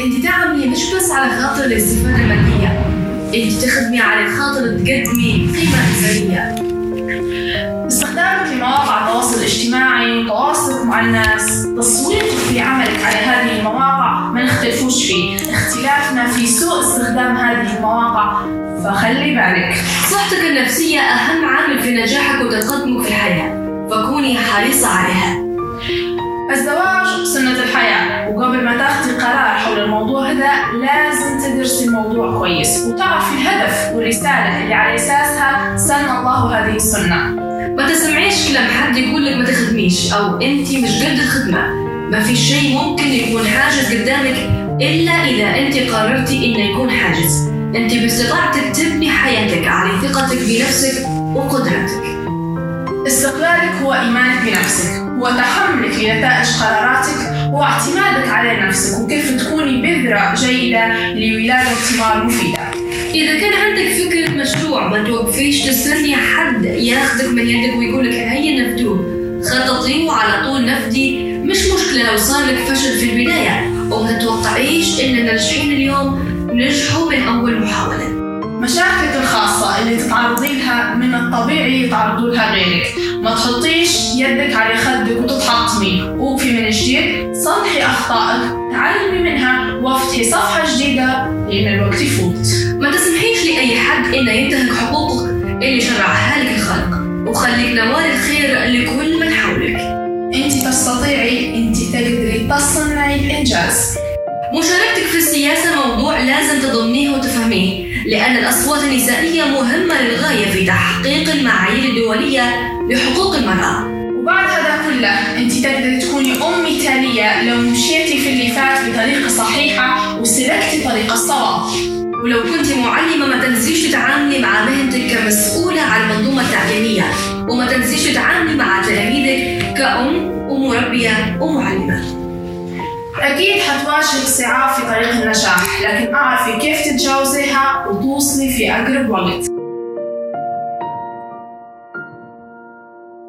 انت تعملي مش بس على خاطر الاستفادة المادية انت تخدمي على خاطر تقدمي قيمة إنسانية استخدامك لمواقع التواصل الاجتماعي وتواصلك مع الناس تصويتك في عملك على هذه المواقع ما نختلفوش فيه. اختلافنا في سوء استخدام هذه المواقع فخلي بالك. صحتك النفسية أهم عامل في نجاحك وتقدمك في الحياة فكوني حريصة عليها. الزواج سنة الحياة. وقبل ما تاخذي قرار حول الموضوع هذا لازم تدرسي الموضوع كويس. وتعرفي الهدف والرسالة اللي على أساسها سن الله هذه السنة. ما تسمعيش كلام حد يقول لك ما تخدميش أو أنت مش قد الخدمة. ما في شيء ممكن يكون حاجز قدامك إلا إذا أنت قررتي إنه يكون حاجز. أنت باستطاعتك تبني حياتك على ثقتك بنفسك وقدرتك. استقلالك هو إيمانك بنفسك. هو تحملك لنتائج قراراتك هو اعتمادك على نفسك وكيف تكوني بذرة جيدة لولادة ثمار مفيدة. إذا كان عندك فكرة مشروع ما توقفيش تستني حد ياخدك من يدك ويقول لك هيا نفدوه خططي وعلى طول نفدي مش مشكلة لو صار لك فشل في البداية وما تتوقعيش إن الناجحين اليوم نجحوا من أول محاولة. مشاكلك الخاصة اللي تتعرضي لها من الطبيعي يتعرضوا لها غيرك. ما تحطيش يدك على خدك وتتحطمي. وقفي من جديد صلحي أخطائك تعلمي منها وافتحي صفحة جديدة لأن الوقت يفوت. ما تسمحيش لأي حد إنه ينتهك حقوقك اللي شرعها لك الخلق. وخليك نوال الخير لكل من حولك. انت تستطيعي انت تقدري تصنعي الإنجاز. مشاركتك في السياسة موضوع لازم تضمنيه وتفهميه لأن الأصوات النسائية مهمة للغاية في تحقيق المعايير الدولية لحقوق المرأة. وبعد هذا كله أنت تقدري تكوني أم مثاليه لو مشيتي في اللي فات بطريقة صحيحة وسلكتي طريق الصواب. ولو كنت معلمة ما تنسيش تتعاملي مع مهنتك كمسؤولة عن المنظومة التعليمية وما تنسيش تتعاملي مع تلاميذك كأم ومربية ومعلمة. أكيد حتواجهك صعاب في طريق النجاح لكن أعرفي كيف تتجاوزيها وتوصلي في أقرب وقت.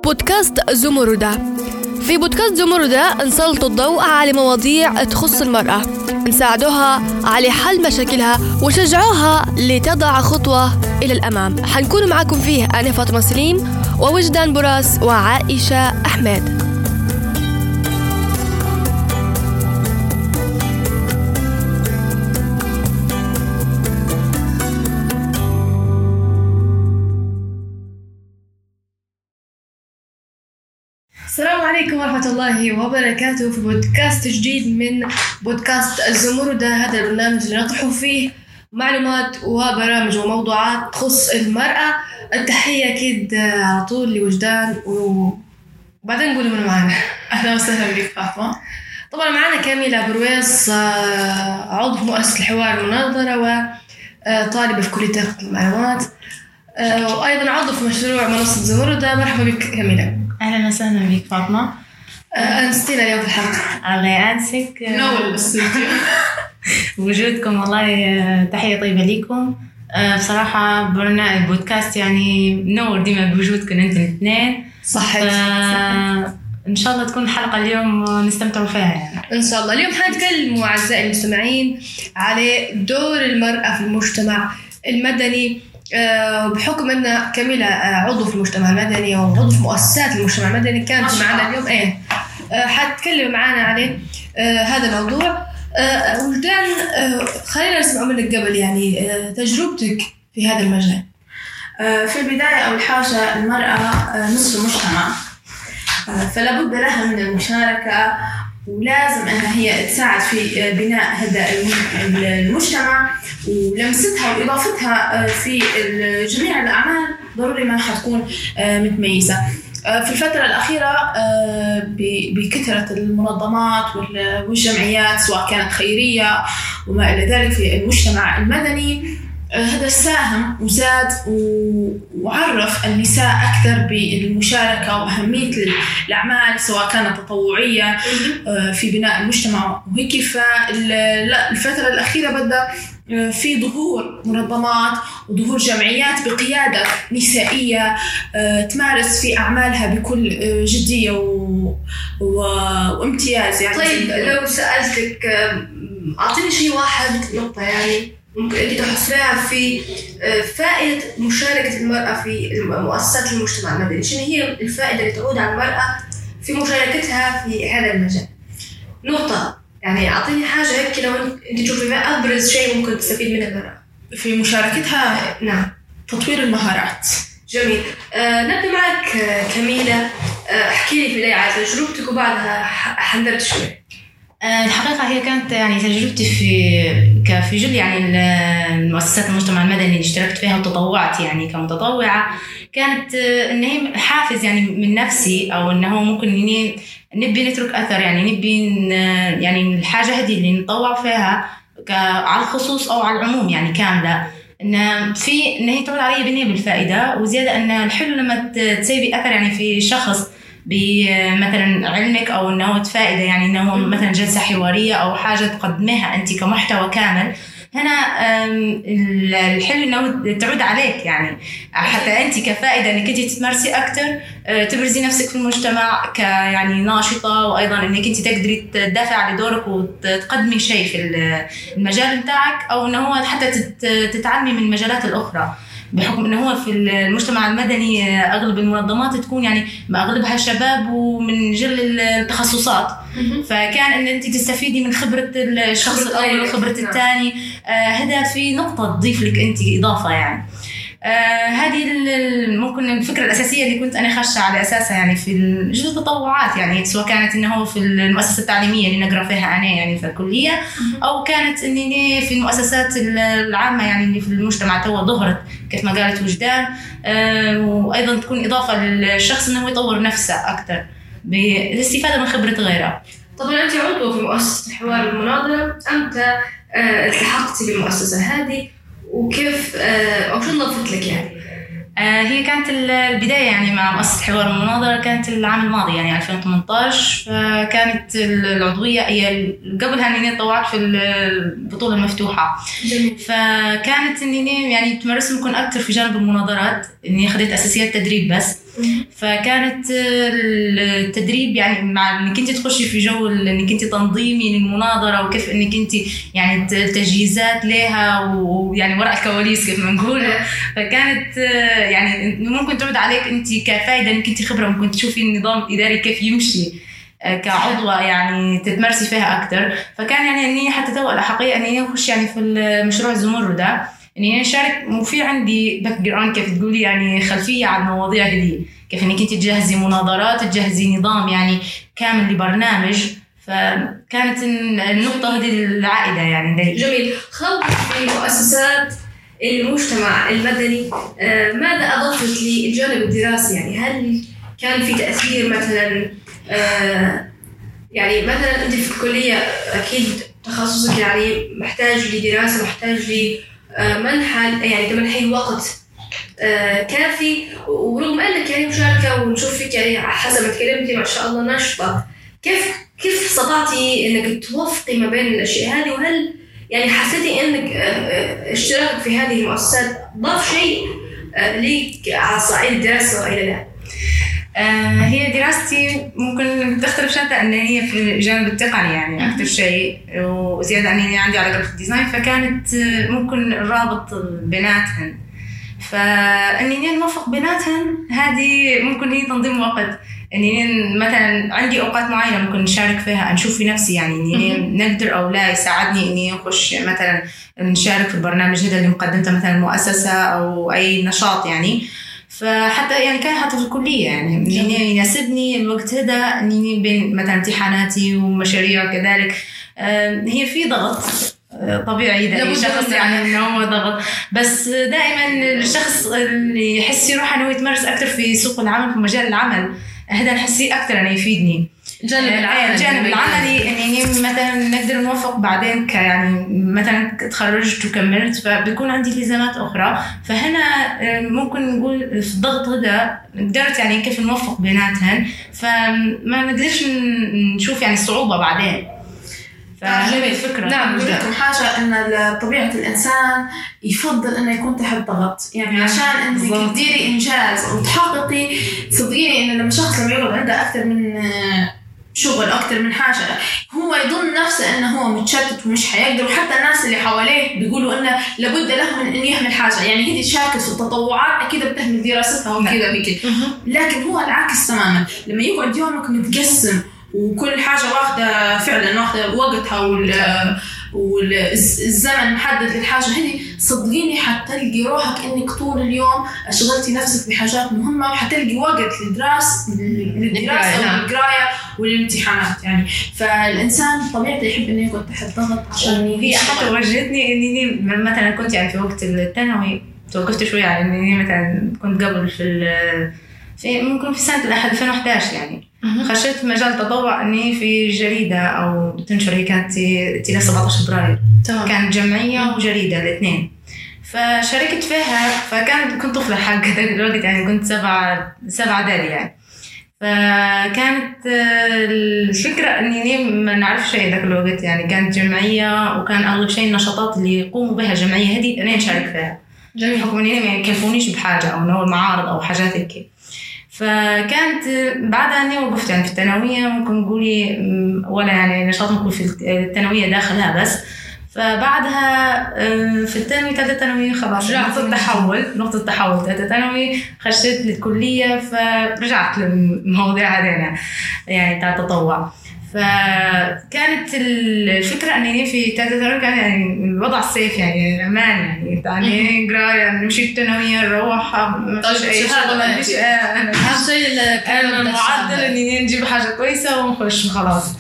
بودكاست زمردة في بودكاست زمردة نسلط الضوء على مواضيع تخص المرأة. نساعدوها على حل مشاكلها وشجعوها لتضع خطوة إلى الأمام. حنكون معكم فيه أنا فاطمة سليم ووجدان براس وعائشة أحمد. عليكم ورحمة الله وبركاته في بودكاست جديد من بودكاست الزمردة هذا البرنامج اللي نطرح فيه معلومات وبرامج وموضوعات تخص المرأة. التحية أكيد على طول لوجدان وبعدين نقول من معانا. أهلا وسهلا بك فاطمة طبعا معنا كاميلا برويس آه، عضو مؤسسة الحوار المناظرة وطالبة في كلية تقنية المعلومات. آه، وأيضا عضو في مشروع منصة زمردة مرحبا بك كاميلا. أهلا وسهلا بك فاطمة. آه، أنستينا اليوم في الحلقة. الله يأنسك نور الأستوديو. وجودكم والله آه، تحية طيبة لكم آه، بصراحة برنامج بودكاست يعني منور ديما بوجودكم أنتم الاثنين. صحيح. إن شاء الله تكون الحلقة اليوم نستمتعوا فيها يعني. إن شاء الله. اليوم حنتكلم أعزائي المستمعين على دور المرأة في المجتمع المدني. بحكم إن كاميلا آه، عضو في المجتمع المدني وعضو في مؤسسات المجتمع المدني كانت معنا. اليوم إيه. آه، حتكلم معنا عليه آه، هذا الموضوع. آه، آه، خلينا نسمع منك قبل يعني آه، تجربتك في هذا المجال. آه، في البداية أول حاجة المرأة آه، نصف المجتمع. آه، فلا بد لها من المشاركة ولازم أنها هي تساعد في آه، بناء هذا الم- المجتمع ولمستها وإضافتها آه، في جميع الأعمال ضروري ما حتكون آه، متميزة. آه، في الفترة الأخيرة بكثرة المنظمات وال- والجمعيات سواء كانت خيرية وما إلى ذلك في المجتمع المدني هذا ساهم وزاد وعرف النساء أكثر بالمشاركة وأهمية الأعمال سواء كانت تطوعية آه، في بناء المجتمع. وهيك فالفترة الأخيرة بدأ آه، في ظهور منظمات وظهور جمعيات بقيادة نسائية آه، تمارس في أعمالها بكل جدية و... و... وامتياز يعني. طيب لو سألتك أعطيني شيء واحد نقطة يعني. تحصريها في آه، فائدة مشاركة المرأة في مؤسسات المجتمع. المدني، شنو هي الفائدة اللي تعود على المرأة في مشاركتها في هذا المجال؟ نقطة. يعني أعطيني حاجة هيك لو أنت تشوفي ما أبرز شيء ممكن تستفيد منه المرأة. في مشاركتها؟ نعم. تطوير المهارات. جميل. آه نبدأ معك آه، كميلة. آه احكي لي في البداية على تجربتك وبعدها ح- حنرد شوي. آه، الحقيقة هي كانت يعني تجربتي في في جل يعني ال- المؤسسات المجتمع المدني اللي اشتركت فيها وتطوعت يعني كمتطوعة. كانت آه، إن هي حافز يعني من نفسي أو إنه ممكن إني نبي نترك أثر يعني نبي يعني الحاجة هذه اللي نطوع فيها على الخصوص أو على العموم يعني كاملة. إن في إن هي تعود علي بنيه بالفائدة وزيادة إن الحلو لما تسيبي اثر يعني في شخص بمثلا علمك أو إنه فائده يعني إنه مثلا جلسة حوارية أو حاجة تقدميها أنت كمحتوى كامل. هنا الحلو إنه تعود عليك يعني حتى أنت كفائدة إنك أنت تتمارسي أكثر تبرزي نفسك في المجتمع ك يعني ناشطة وأيضا إنك أنت تقدري تدافع عن دورك وتقدمي شيء في ال- المجال بتاعك أو إنه هو حتى تت- تتعلمي من المجالات الأخرى. بحكم إنه هو في المجتمع المدني آه، أغلب المنظمات تكون يعني أغلبها شباب ومن جل التخصصات فكان إن أنت تستفيدي من خبرة الشخص الأول. وخبرة نعم. الثاني آه هذا في نقطة تضيف لك أنت إضافة يعني هذه ال- ال- ممكن الفكرة الأساسية اللي كنت أنا خاشة على أساسها يعني في جزء التطوعات يعني سواء كانت إنه هو في المؤسسة التعليمية اللي نقرأ فيها أنا يعني في الكلية أو كانت إني في المؤسسات ال- العامة يعني اللي في المجتمع تو ظهرت كيف ما قالت وجدان آه وأيضا تكون إضافة للشخص إنه يطور نفسه أكثر بالاستفادة من خبرة غيره. طبعا أنت عضو في مؤسسة الحوار المناظره إمتى آه، التحقتي بالمؤسسة هذه وكيف آه، أو شو نضفت لك يعني؟ آه، هي كانت ال- البداية يعني مع مؤسسة حوار المناظرة كانت العام الماضي يعني 2018 فكانت ال- العضوية هي قبلها إني طوعت في ال- البطولة المفتوحة. جميل. فكانت إني يعني تمارس ممكن أكثر في جانب المناظرات إني أخذت أساسيات تدريب بس. فكانت التدريب يعني مع إنك أنت تخشي في جو إنك أنت تنظيمي للمناظره وكيف إنك أنت يعني ت- تجهيزات لها ويعني وراء الكواليس كيف ما نقول. فكانت يعني ممكن تعود عليك أنت كفائده إنك أنت خبرة ممكن تشوفي النظام الإداري كيف يمشي آه، كعضوة يعني تتمرسي فيها أكثر فكان يعني إني حتى تو الأحقية إني أخش يعني في المشروع الزمرد ده. إني أنا أشارك وفي عندي background كيف تقولي يعني خلفية على المواضيع دي كيف إنك أنت تجهزي مناظرات تجهزي نظام يعني كامل لبرنامج. فكانت النقطة هذه العائدة يعني لي. جميل. خلق في مؤسسات المجتمع المدني. آه، ماذا اضافت للجانب الدراسي؟ يعني هل كان في تأثير مثلا آه، يعني مثلا أنت في الكلية أكيد تخصصك يعني محتاج لدراسة محتاج لمنحى يعني تمنحيه وقت آه، كافي. ورغم أنك يعني مشاركة ونشوف فيك يعني حسب ما تكلمتي ما شاء الله ناشطة. كيف كيف استطعتي إنك توفقي ما بين الأشياء هذه؟ وهل يعني حسيتي إنك آه، آه، اشتراكك في هذه المؤسسات ضاف شيء آه، ليك على صعيد الدراسة وإلى لا؟ آه، هي دراستي ممكن تختلف شوية إن هي في الجانب التقني يعني أكثر شيء وزيادة إني عندي على graphic design فكانت ممكن الرابط بيناتهن. فاني نوفق بيناتهن هذه ممكن هي تنظيم وقت. اني مثلا عندي أوقات معينة ممكن نشارك فيها نشوف في نفسي يعني إني نقدر أو لا يساعدني إني أخش مثلا نشارك في البرنامج هذا اللي مقدمته مثلا المؤسسه أو أي نشاط يعني. فحتى يعني كان حتى في الكلية يعني. إني يناسبني الوقت هذا إني بين مثلا امتحاناتي ومشاريع كذلك. آه، هي في ضغط آه، طبيعي ده لابد شخص. يعني انه هو ضغط بس دائما الشخص اللي يحس يروح انه يتمرس أكثر في سوق العمل في مجال العمل هذا نحسيه أكثر انه يفيدني. الجانب آه، العملي. الجانب العملي. إني مثلا نقدر نوفق بعدين ك يعني مثلا تخرجت وكملت فبيكون عندي التزامات أخرى. فهنا آه، ممكن نقول في الضغط هذا قدرت يعني كيف نوفق بيناتهن. فما نقدرش نشوف يعني الصعوبه بعدين. فهذه الفكرة. نعم بقول لكم حاجة إن طبيعة الإنسان يفضل إنه يكون تحت ضغط، يعني نعم. عشان بالضبط. تديري إنجاز وتحققي صدقيني إنه لما شخص لما يقعد عنده أكثر من آه، شغل أكثر من حاجة. هو يظن نفسه إنه هو متشتت ومش حيقدر وحتى الناس اللي حواليه بيقولوا إنه لابد له من إنه يعمل حاجة، يعني هي شاركت في التطوعات أكيد بتهمل دراستها وكذا وهيك، لكن هو العكس تماما. لما يقعد يومك متقسم وكل حاجة واخدة فعلا واخدة وقتها وال والزمن محدد للحاجة هذه صدقيني حتلقي روحك إنك طول اليوم أشغلتي نفسك بحاجات مهمة وحتلقي وقت للدراس للدراسة للقراية، نعم. والقراية والامتحانات يعني. فالإنسان طبيعته يحب إنه يكون تحت ضغط عشان وهي حتى وجهتني إني مثلا كنت يعني في وقت الثانوي توقفت شوي على إني مثلا كنت قبل في في ممكن في سنة الأحد 2011 يعني. خشيت مجال تطوع إني في جريدة أو تنشر هي كانت تي 17 فبراير. كانت جمعية وجريدة الاثنين فشاركت فيها فكانت كنت طفلة حق ذاك الوقت يعني كنت سبعه سبعة اعدادي يعني. فكانت آه، الفكرة إني ما نعرف شيء ذاك الوقت يعني. كانت جمعية وكان أغلب شيء النشاطات اللي يقوموا بها الجمعية هذه أنا نشارك فيها. جميل. بحكم إني ما يكلفونيش بحاجة أو انه معارض أو حاجات هيك. فكانت بعدها أني وقفت يعني في الثانوية ممكن نقولي ولا يعني نشاط ممكن في الثانوية داخلها بس. فبعدها آه، في الثانوي ثالثة ثانوي خلاص رجعت نقطة للمجال. تحول نقطة تحول ثالثة ثانوي خشيت للكلية فرجعت للمواضيع هذينا يعني تاع التطوع. فكانت الفكرة اني في ثالثة ثانوي كان يعني الوضع السيف يعني أمان يعني. يعني قراية نمشي الثانوية نروح ما فيش طيب، أي شغل ما فيش. آه، اهم شيء المعدل إني نجيب حاجة كويسة ونخش وخلاص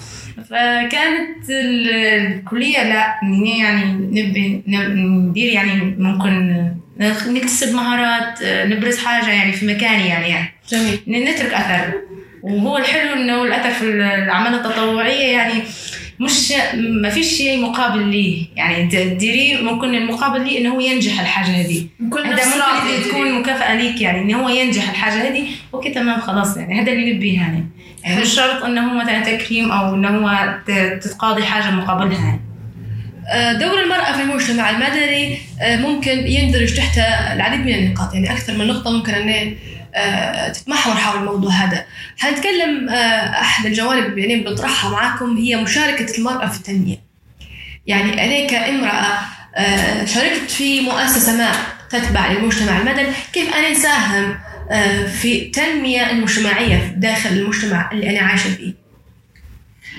فكانت ال- الكلية لا اني يعني نبي ندير يعني ممكن نكتسب مهارات نبرز حاجة يعني في مكاني يعني, يعني جميل نترك أثر. وهو الحلو إنه الاثر في الأعمال التطوعية يعني مش ما فيش شيء مقابل ليه يعني انت تديريه ممكن المقابل ليه إنه هو ينجح الحاجة هذه. كل هذا ممكن. تكون مكافأة ليك يعني إن هو ينجح الحاجة هذه. أوكي تمام خلاص يعني هذا اللي نبيه يعني. يعني مش شرط إنه هو مثلا تكريم أو إنه هو تتقاضي حاجة مقابلها. يعني. دور المرأة في المجتمع المدني آه، ممكن يندرج تحت العديد من النقاط. يعني أكثر من نقطة ممكن أن تتمحور حول الموضوع هذا. حنتكلم آه، أحد الجوانب يعني بنطرحها معاكم هي مشاركة المرأة في التنمية. يعني أنا كامرأة آه، شاركت في مؤسسة ما تتبع للمجتمع المدني كيف أنا نساهم آه، في التنمية المجتمعية داخل المجتمع اللي أنا عايشة فيه؟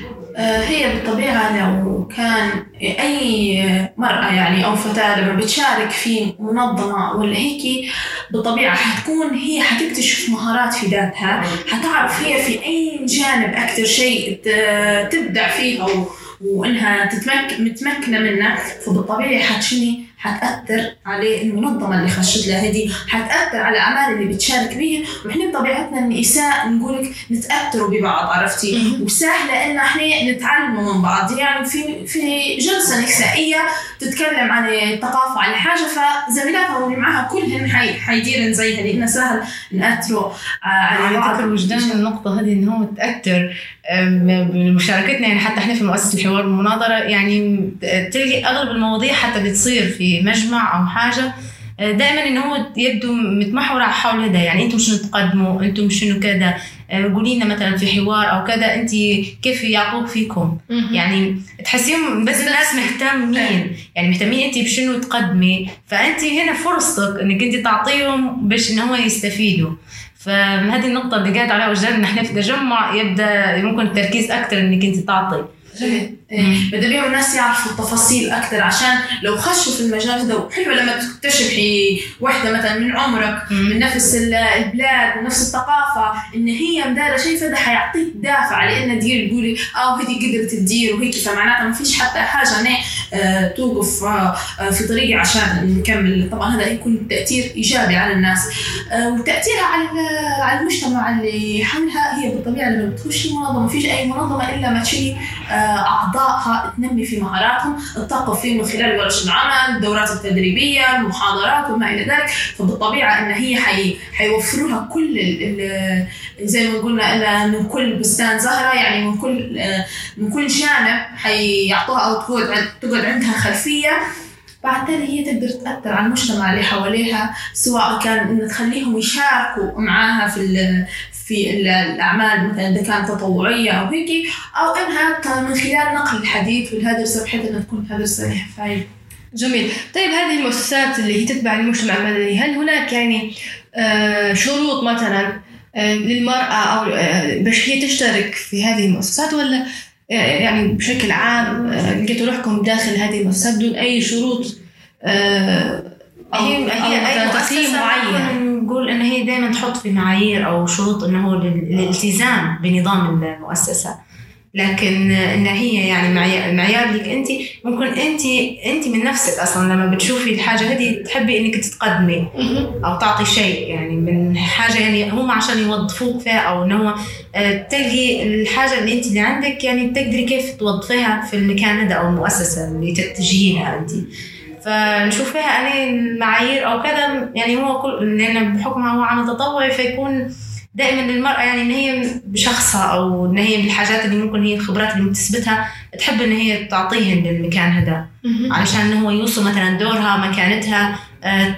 آه، هي بالطبيعة لو كان أي مرأة يعني أو فتاة لما بتشارك في منظمة ولا هيك بالطبيعة حتكون هي حتكتشف مهارات في ذاتها حتعرف هي في أي جانب أكثر شيء تبدع فيه أو وإنها تتمك متمكنة منه فبالطبيعي حتشني حتأثر على المنظمة اللي خشت لها هذه حتأثر على الأعمال اللي بتشارك بيها. وإحنا بطبيعتنا النساء نقولك نتأثروا ببعض عرفتي؟ وسهلة إن إحنا نتعلموا من بعض. يعني في في جلسة نسائية تتكلم عن الثقافة عن حاجة فزميلاتها واللي معاها كلهن حي حيديرن زيها لأنه سهل نأثروا آه، على بعض. وجدان النقطة هذه إن هو أم، بمشاركتنا يعني حتى إحنا في مؤسسة الحوار والمناظرة يعني تلقي أغلب المواضيع حتى اللي تصير في مجمع أو حاجة دائما إن هو يبدو متمحور حول هذا يعني أنتم شنو تقدموا؟ أنتم شنو كذا؟ أه، قولي لنا مثلا في حوار أو كذا أنت كيف يعطوك فيكم؟ يعني تحسيهم بس الناس مهتمين. يعني مهتمين أنت بشنو تقدمي فأنت هنا فرصتك إنك أنت تعطيهم باش إن هم يستفيدوا. فهذه النقطة اللي قاعد عليها وجدان ان إحنا في تجمع يبدأ ممكن التركيز أكثر إنك أنت تعطي. جميل. بده بيهم الناس يعرفوا التفاصيل أكثر عشان لو خشوا في المجال هذا حلوة لما تكتشفي واحدة مثلا من عمرك من نفس ال- البلاد ونفس الثقافة إن هي مدارة شيء فده حيعطيك دافع لأن دير تقولي آه هذه قدرت تدير وهيك. فمعناتها ما فيش حتى حاجة أنا آه توقف آه آه، في طريقي عشان نكمل. طبعا هذا يكون تأثير إيجابي على الناس. آه وتأثيرها على على المجتمع اللي حولها هي بالطبيعة لما بتخشي منظمه ما فيش أي منظمة إلا ما تشيلي آه، أعضاء أعضائها تنمي في مهاراتهم تثقف فيه من خلال ورش العمل الدورات التدريبية المحاضرات وما إلى ذلك. فبالطبيعة أن هي حي... حيوفروا لها كل ال... زي ما قلنا من كل بستان زهرة يعني من كل من كل جانب حيعطوها أو تقعد تقعد عندها خلفية. بعد ذلك هي تقدر تأثر على المجتمع اللي حواليها سواء كان إن تخليهم يشاركوا معاها في في ال- الأعمال مثلا إذا كانت تطوعية أو هيك أو إنها ت- من خلال نقل الحديث والهدرسة بحيث إنها تكون هدرسة لها فايدة. جميل طيب هذه المؤسسات اللي هي تتبع المجتمع المدني هل هناك يعني آه، شروط مثلا آه، للمرأة أو آه، باش هي تشترك في هذه المؤسسات ولا يعني بشكل عام لقيتوا روحكم داخل هذه المؤسسات دون أي شروط هي هي مثلا أي تقييم معين. نقول إن هي دائما تحط في معايير أو شروط إنه هو الالتزام بنظام المؤسسة. لكن إن هي يعني معيار لك أنت ممكن انت أنت من نفسك أصلا لما بتشوفي الحاجة هذه تحبي إنك تتقدمي أو تعطي شيء. يعني من حاجة يعني هم عشان يوظفوك فيها أو انه هو آه، تلقي الحاجة اللي أنت اللي عندك يعني تقدري كيف توظفيها في المكان هذا أو المؤسسة اللي تتجهي لها أنت. فنشوف فيها أنا المعايير أو كذا يعني هو كل لأن بحكمها هو عمل تطوعي فيكون دائما للمرأة يعني إن هي بشخصها أو إن هي بالحاجات اللي ممكن هي الخبرات اللي مكتسبتها تحب إن هي تعطيهن للمكان هذا. علشان هو يوصل مثلا دورها مكانتها آه،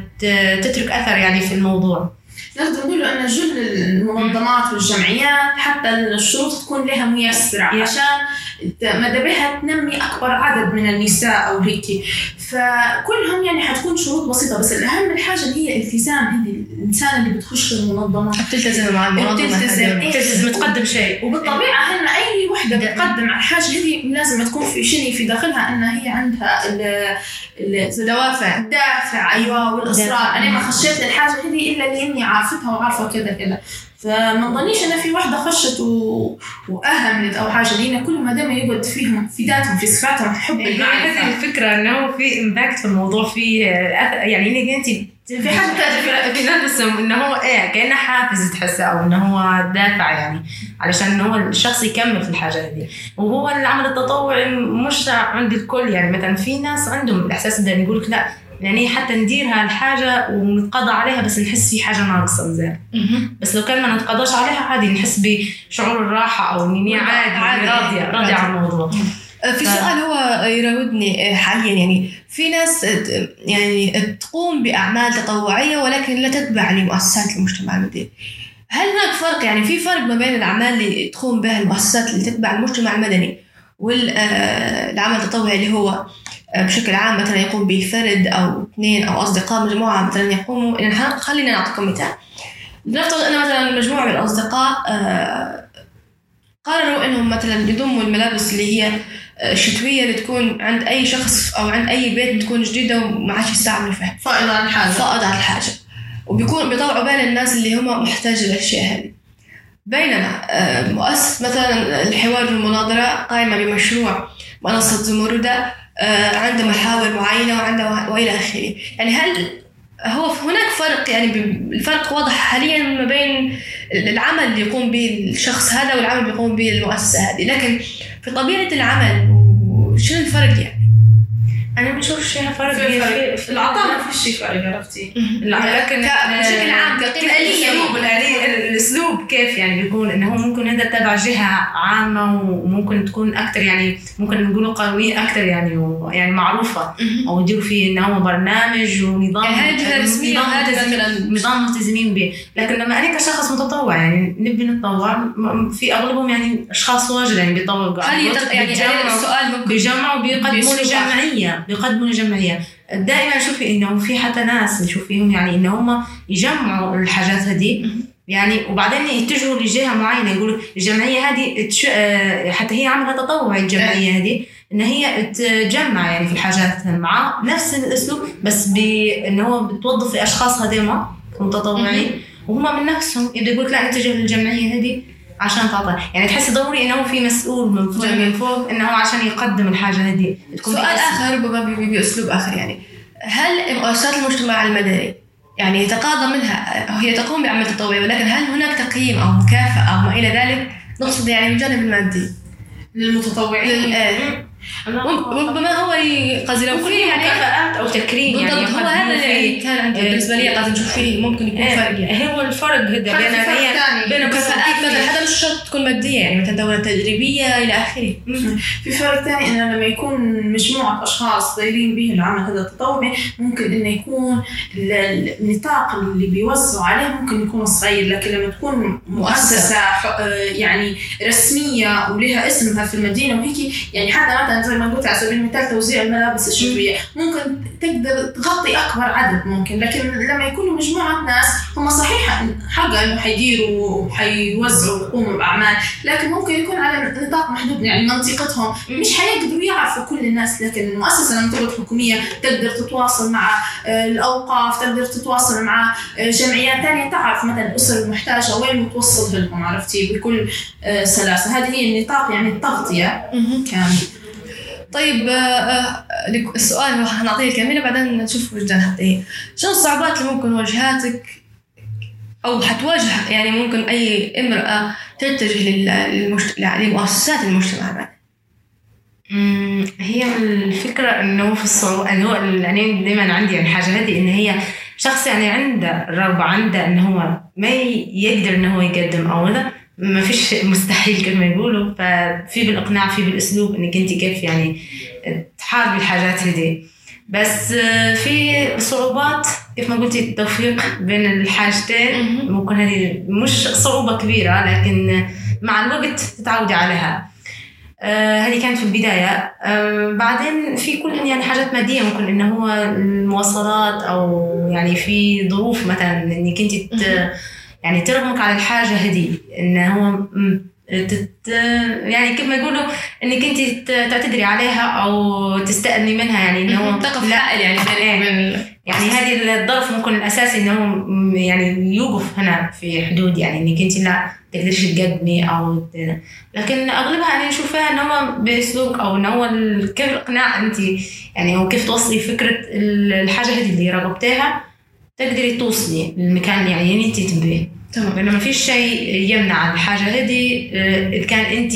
تترك أثر يعني في الموضوع. نقدر نقول أن جل المنظمات والجمعيات حتى الشروط تكون لها ميسرة عشان ماذا بها تنمي أكبر عدد من النساء أو هيك. فكلهم يعني حتكون شروط بسيطة بس الأهم الحاجة اللي هي التزام هذه الإنسان اللي بتخش المنظمة. بتلتزم مع المنظمة. بتلتزم. إيه. تلتزم تقدم شيء. وبالطبيعة هن أي وحدة بتقدم على الحاجة هذه لازم تكون في شيء في داخلها أن هي عندها ال ال- دوافع. الدافع. أيوة والإصرار. أنا ما خشيت الحاجة هذه إلا لأني عارفتها وعارفة كذا كذا فما نظنيش أن في وحدة خشت و... وأهملت أو حاجة لأن كل ما دام يقعد فيهم في ذاتهم في صفاتهم حب هذه المعرفة الفكرة إنه في إمباكت في الموضوع في يعني إنك أنت في حد في في نفسهم إنه هو إيه كأنه حافز تحسه أو إنه هو دافع يعني علشان إنه هو الشخص يكمل في الحاجة هذه. وهو العمل التطوعي مش عند الكل يعني. مثلا في ناس عندهم الاحساس ده يقول لك لا يعني حتى نديرها الحاجة ونتقاضى عليها بس نحس في حاجة ناقصة زين. بس لو كان ما نتقاضاش عليها عادي نحس بشعور الراحة أو إني عادي, عادي. راضية راضية عن الموضوع. في ف- سؤال هو يراودني حاليا يعني في ناس ت- يعني تقوم بأعمال تطوعية ولكن لا تتبع لمؤسسات المجتمع المدني هل هناك فرق؟ يعني في فرق ما بين الأعمال اللي تقوم بها المؤسسات اللي تتبع المجتمع المدني والعمل التطوعي اللي هو آه، بشكل عام مثلا يقوم به فرد أو اثنين أو أصدقاء مجموعة مثلا يقوموا يعني خلينا نعطيكم مثال. نفترض أن مثلا مجموعة من الأصدقاء آه، قرروا إنهم مثلا يضموا الملابس اللي هي الشتوية اللي تكون عند أي شخص أو عند أي بيت بتكون جديدة وما عادش يستعملوا فيها. فائضة عن الحاجة فائض على الحاجة وبيكون بيطوعوا بال الناس اللي هم محتاجين للأشياء هذه. بينما آه، مؤسس مثلا الحوار والمناظرة قائمة بمشروع منصة زمردة آه، عنده محاور معينة وعنده وإلى آخره. يعني هل هو هناك فرق؟ يعني الفرق واضح حاليا ما بين العمل اللي يقوم به الشخص هذا والعمل اللي يقوم به المؤسسة هذه. لكن في طبيعة العمل شنو الفرق يعني؟ أنا بشوف فيها فرق في فرق. في- في العطاء ما في شيء فرق عرفتي؟ لكن بشكل عام الأسلوب الأسلوب كيف يعني بيكون؟ إنه هو ممكن هذا تبع جهة عامة وممكن تكون أكثر يعني ممكن نقولوا قويه أكثر يعني ويعني معروفة. أو يديروا فيه انه هو برنامج ونظام يعني هاي جهة رسمية نظام ملتزمين به. لكن لما أنا كشخص متطوع يعني نبي نتطوع في أغلبهم يعني أشخاص واجد يعني بيطوعوا هل. يعني السؤال ممكن بيجمعوا بيقدموا. لجمعية. بيقدموا لجمعيه دائما شوفي انه في حتى ناس نشوفيهم يعني إن هم يجمعوا الحاجات هذه. يعني وبعدين يتجهوا لجهة معينة يقولوا الجمعية هذه تش... آه، حتى هي عملها تطوعي الجمعية هذه إن هي تجمع يعني في الحاجات مع نفس الأسلوب بس بان هو بتوظف الاشخاص هذيما متطوعين. وهم من نفسهم يبدا يقول لك لا اتجه للجمعية هذه عشان تعطي يعني تحسي ضروري إنه في مسؤول من فوق. جميل. من فوق إنه عشان يقدم الحاجة هذه. تكون سؤال. آخر ربما باسلوب آخر يعني. هل مؤسسات المجتمع المدني يعني يتقاضى منها؟ هي تقوم بعمل تطوعي ولكن هل هناك تقييم أو مكافأة أو ما إلى ذلك؟ نقصد يعني بالجانب المادي. لل- للمتطوعين آه، ربما هو قصدي لو في يعني مكافآت أو تكريم يعني بالضبط هو هذا اللي كان بالنسبة لي قاعد نشوف فيه ممكن يكون فرق. يعني هو الفرق هذا بين بين مكافآت مثلا حتى مش شرط تكون مادية يعني مثلا دوره تدريبيه إلى آخره. في فرق ثاني إنه لما يكون مجموعة أشخاص دايرين به العمل هذا التطوعي ممكن إنه يكون النطاق اللي بيوزعوا عليه ممكن يكون صغير لكن لما تكون مؤسسة يعني رسمية ولها اسمها في المدينة وهيك يعني حتى مثلا زي ما قلت على سبيل المثال توزيع الملابس الشتويه ممكن تقدر تغطي أكبر عدد ممكن لكن لما يكونوا مجموعة ناس هم صحيح حقا إنه حيديروا وحيوزعوا ويقوموا بأعمال لكن ممكن يكون على نطاق محدود يعني منطقتهم. مش حيقدروا يعرفوا كل الناس لكن المؤسسه لما تكون حكومية تقدر تتواصل مع آه، الأوقاف تقدر تتواصل مع آه، جمعيات ثانية تعرف مثلا الاسر المحتاجه وين متوصل لهم عرفتي؟ بكل آه، سلاسة. هذه هي النطاق يعني التغطية. كامل. طيب السؤال هو حنعطيه كامله بعدين نشوف وجدان حتى شنو الصعوبات اللي ممكن واجهاتك أو حتواجه يعني ممكن أي امرأة تتجه لمؤسسات المجتمع؟ بعد هي الفكرة إنه في الصعوبة يعني هو يعني دائما عندي يعني حاجة هذه إن هي شخص يعني عنده رغبة عنده انه هو ما يقدر انه هو يقدم أو هذا ما فيش مستحيل كما يقولوا ففي بالإقناع في بالأسلوب إنك أنت كيف يعني تحاربي الحاجات هذه بس في صعوبات كيف ما قلتي التوفيق بين الحاجتين. ممكن هذه مش صعوبة كبيرة لكن مع الوقت تتعودي عليها. آه هذه كانت في البداية. آه بعدين في كل يعني حاجات مادية ممكن إنه هو المواصلات أو يعني في ظروف مثلا إنك أنت يعني ترغمك على الحاجة هذه إنه هو تت يعني كيف ما يقولوا إنك أنت تعتذري عليها أو تستأذني منها يعني إنه تقف حائل يعني بين يعني هذه الظرف ممكن الاساسي إنه يعني يوقف هنا في حدود يعني إنك أنت لا تقدريش تقدمي أو لكن أغلبها أنا نشوف فيها انه هو باسلوب أو انه هو كيف الإقناع أنت يعني أو كيف توصلي فكرة الحاجة هذه اللي رغبتيها. تقدري توصلي للمكان اللي يعني انت تبيه. تمام. لأنه ما فيش شيء يمنع الحاجة هذه آه، اذا كان انت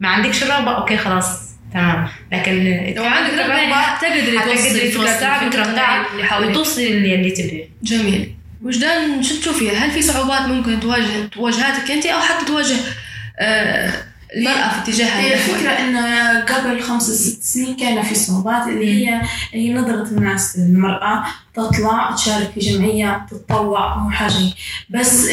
ما عندكش رغبه أوكي خلاص تمام. لكن لو عندك رغبه تقدري توصلي الفكرة بتاعك وتوصلي اللي تبيه. جميل. وجدان شو تشوفي هل في صعوبات ممكن تواجه تواجهاتك انت أو حتى تواجه آه المرأة في اتجاه هي الفكرة إنه قبل خمس ست سنين كان في صعوبات اللي هي هي نظرة الناس للمرأة تطلع تشارك في جمعية تتطوع أو حاجة. بس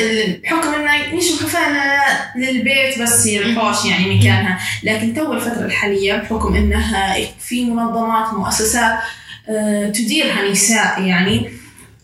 بحكم إنه مش مكفانا للبيت بس هي الحوش يعني مكانها. لكن تو الفترة الحالية بحكم إنها في منظمات مؤسسات آه، تديرها نساء يعني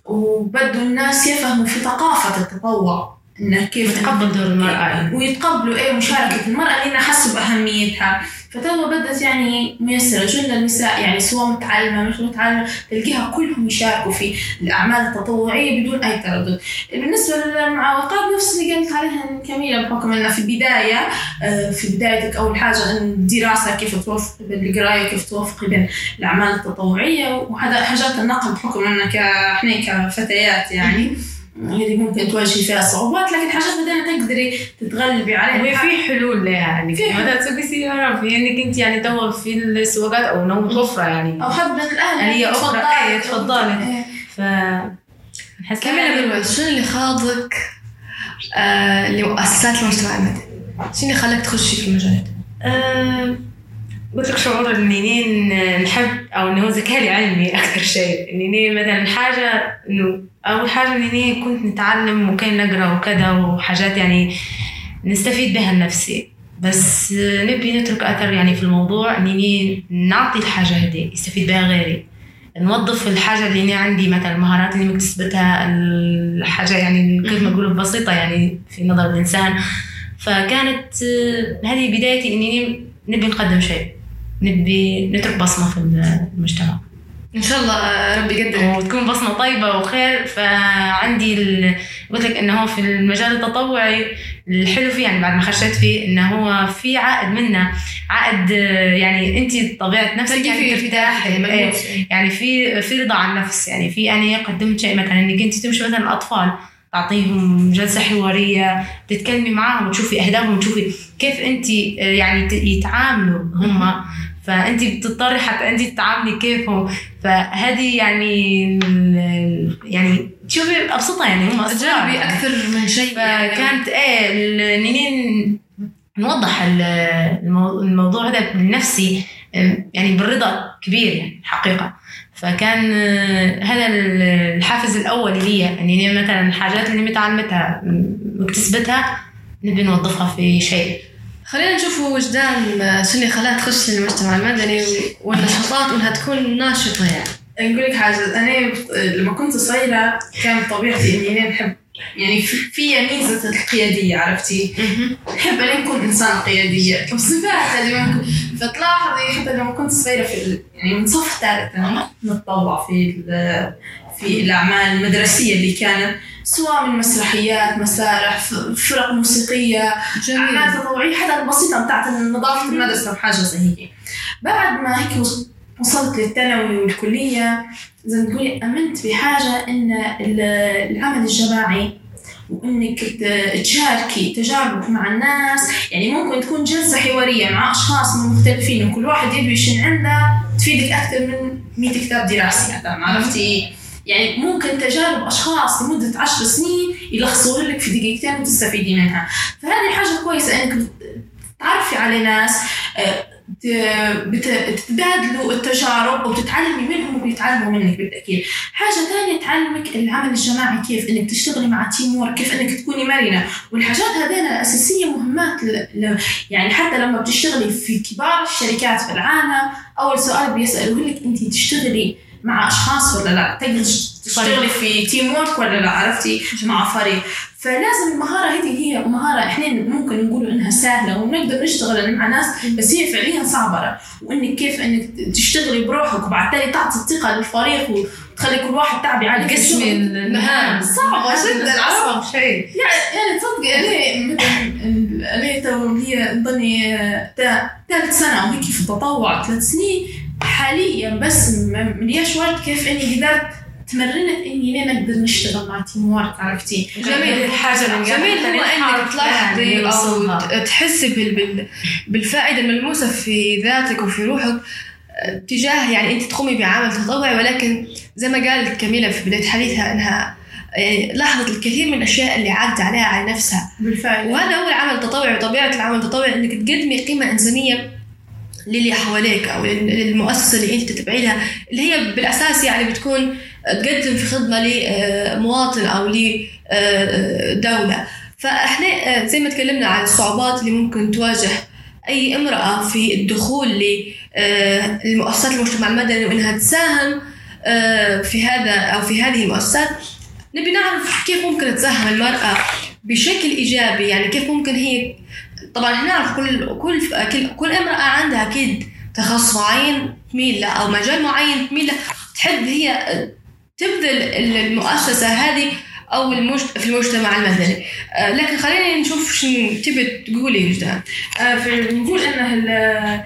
وبدوا الناس يفهموا في ثقافة التطوع. إنه كيف يتقبل دور المرأة. ويتقبلوا إيه مشاركة المرأة لأن حسوا بأهميتها فتوا بدت يعني ميسرة. جل النساء يعني سواء متعلمة مش متعلمة تلقيها كلهم يشاركوا في الأعمال التطوعية بدون أي تردد. بالنسبة للمعوقات نفس اللي قلت عليها كميلة بحكم أنها في البداية آه، في بدايتك أول حاجة الدراسة كيف توفق بين القراية كيف توفقي بين الأعمال التطوعية وهذا حاجات النقل بحكم أنك إحنا كفتيات يعني. هذه ممكن تواجهي فيها صعوبات لكن حاجات بعدين تقدري تتغلبي عليها. في حلول لها يعني مثلا تسوقي سياره في إنك أنت يعني تو في السواقات أو انه متوفره يعني. أو حد من الأهل. يعني هي أخرى. إيه تفضلي. إيه. ف كملي بالوقت شنو اللي خاضك؟ آه لمؤسسات المجتمع المدني؟ شنو اللي خلاك تخشي في المجال؟ آه قلت لك شعور إني نحب أو إنه ذكاء علمي أكثر شيء. إني مثلا حاجة إنه أول حاجة اني كنت نتعلم وكان نقرأ وكذا وحاجات يعني نستفيد بها لنفسي. بس نبي نترك أثر يعني في الموضوع اني نعطي الحاجة هذه يستفيد بها غيري. نوظف الحاجة اللي أنا عندي مثلا المهارات اللي مكتسبتها الحاجة يعني كيف ما أقول بسيطة يعني في نظر الإنسان. فكانت هذه بدايتي اني نبي نقدم شيء نبي نترك بصمة في المجتمع. إن شاء الله ربي يقدر. وتكون بصمة طيبة وخير. فعندي. قلت لك إنه هو في المجال التطوعي الحلو فيه يعني بعد ما خشيت فيه إنه هو في عائد منه. عائد يعني انت طبيعة نفسك يعني ارتاح إيه. يعني في في رضا عن النفس. يعني في أنا قدمت شيء مثلا إنك انت تمشي مثلا الأطفال تعطيهم جلسة حوارية تتكلمي معاهم وتشوفي أهدافهم وتشوفي كيف أنت يعني يتعاملوا هم. فانت بتضطري حتى انت تتعاملي كيفهم. فهذه يعني ال- يعني شوفي أبسطها يعني هم جربي يعني. أكثر من شيء يعني. فكانت إيه النينين نوضح ال- المو- الموضوع هذا النفسي يعني بالرضا كبير يعني حقيقة فكان هذا ال- الحافز الأول لي يعني مثلا الحاجات اللي متعلمتها واكتسبتها نبي نوظفها في شيء خلينا نشوف وجدان شنو اللي خلاها تخش للمجتمع المدني والنشاطات وانها تكون ناشطة يعني. نقول لك حاجة أنا لما كنت صغيرة كان طبيعتي إني أنا نحب يعني في- ميزة القيادية عرفتي؟ نحب أن أكون إنسانة قيادية وصفات هذه فتلاحظي حتى لما كنت صغيرة في يعني من صف ثالث أنا نتطوع في في الأعمال المدرسية اللي كانت سواء من مسرحيات مسارح فرق موسيقية أعمال تطوعية حتى البسيطة بتاعت نظافة المدرسة وحاجة زي هيك بعد ما هيك وصلت للثانوي والكلية زي ما تقولي آمنت بحاجة إن ال- العمل الجماعي وإنك ت- تشاركي تجاربك مع الناس. يعني ممكن تكون جلسة حوارية مع أشخاص مختلفين وكل واحد يدوي شن عنده تفيدك أكثر من 100 كتاب دراسي حتى عرفتي؟ يعني ممكن تجارب أشخاص لمدة عشر سنين يلخصوها لك في دقيقتين وتستفيدي منها. فهذه حاجة كويسة إنك تعرفي على ناس آه، ت- بت- تتبادلوا التجارب وتتعلمي منهم وبيتعلموا منك بالتأكيد حاجة ثانية تعلمك العمل الجماعي كيف إنك تشتغلي مع team work كيف إنك تكوني مرنة. والحاجات هذين الأساسية مهمات ل... ل... يعني حتى لما بتشتغلي في كبار الشركات في العالم أول سؤال بيسألوه لك أنت تشتغلي مع أشخاص ولا لا؟ تقدر تشتغلي في team work ولا لا؟ عرفتي؟ مع فريق. فلازم المهارة هذه هي مهارة إحنا ممكن نقول إنها سهلة ونقدر نشتغل مع ناس بس هي فعليا صعبة. وإنك كيف إنك تشتغلي بروحك وبعد تعطي الثقة للفريق وتخلي كل واحد تعبي على قسمي المهام صعبة جدا. أصعب شيء. يعني يعني تصدقي أنا مثلا تو لي ضني ثالث سنة وهيك في التطوع ثلاث سنين حاليا بس ملياش وقت كيف إني قدرت تمرنت إني أنا نقدر نشتغل مع تيم وورك عرفتي؟ جميل الحاجة اللي جميل قبل هو إنك تلاحظي أو تحسي بال بال بالفائدة الملموسة في ذاتك وفي روحك تجاه يعني أنت تقومي بعمل تطوعي ولكن زي ما قالت كميلة في بداية حديثها إنها يعني لاحظت الكثير من الأشياء اللي عادت عليها على نفسها. بالفعل. وهذا هو العمل التطوعي وطبيعة العمل التطوعي إنك تقدمي قيمة إنسانية للي حواليك أو لل- للمؤسسة اللي أنت تتبعي لها اللي هي بالأساس يعني بتكون تقدم في خدمة لمواطن أو لدولة. فإحنا آه، زي ما تكلمنا عن الصعوبات اللي ممكن تواجه أي امرأة في الدخول لمؤسسات المجتمع المدني وإنها تساهم آه، في هذا أو في هذه المؤسسات. نبي نعرف كيف ممكن تساهم المرأة بشكل إيجابي. يعني كيف ممكن هي طبعا إحنا نعرف كل كل كل, كل امرأة عندها أكيد تخصص معين تميل له أو مجال معين تميل له تحب هي تبذل المؤسسة هذه أو المجت... في المجتمع المدني. آه، لكن خلينا نشوف شنو تبي تقولي وجدان آه، نقول إن ال-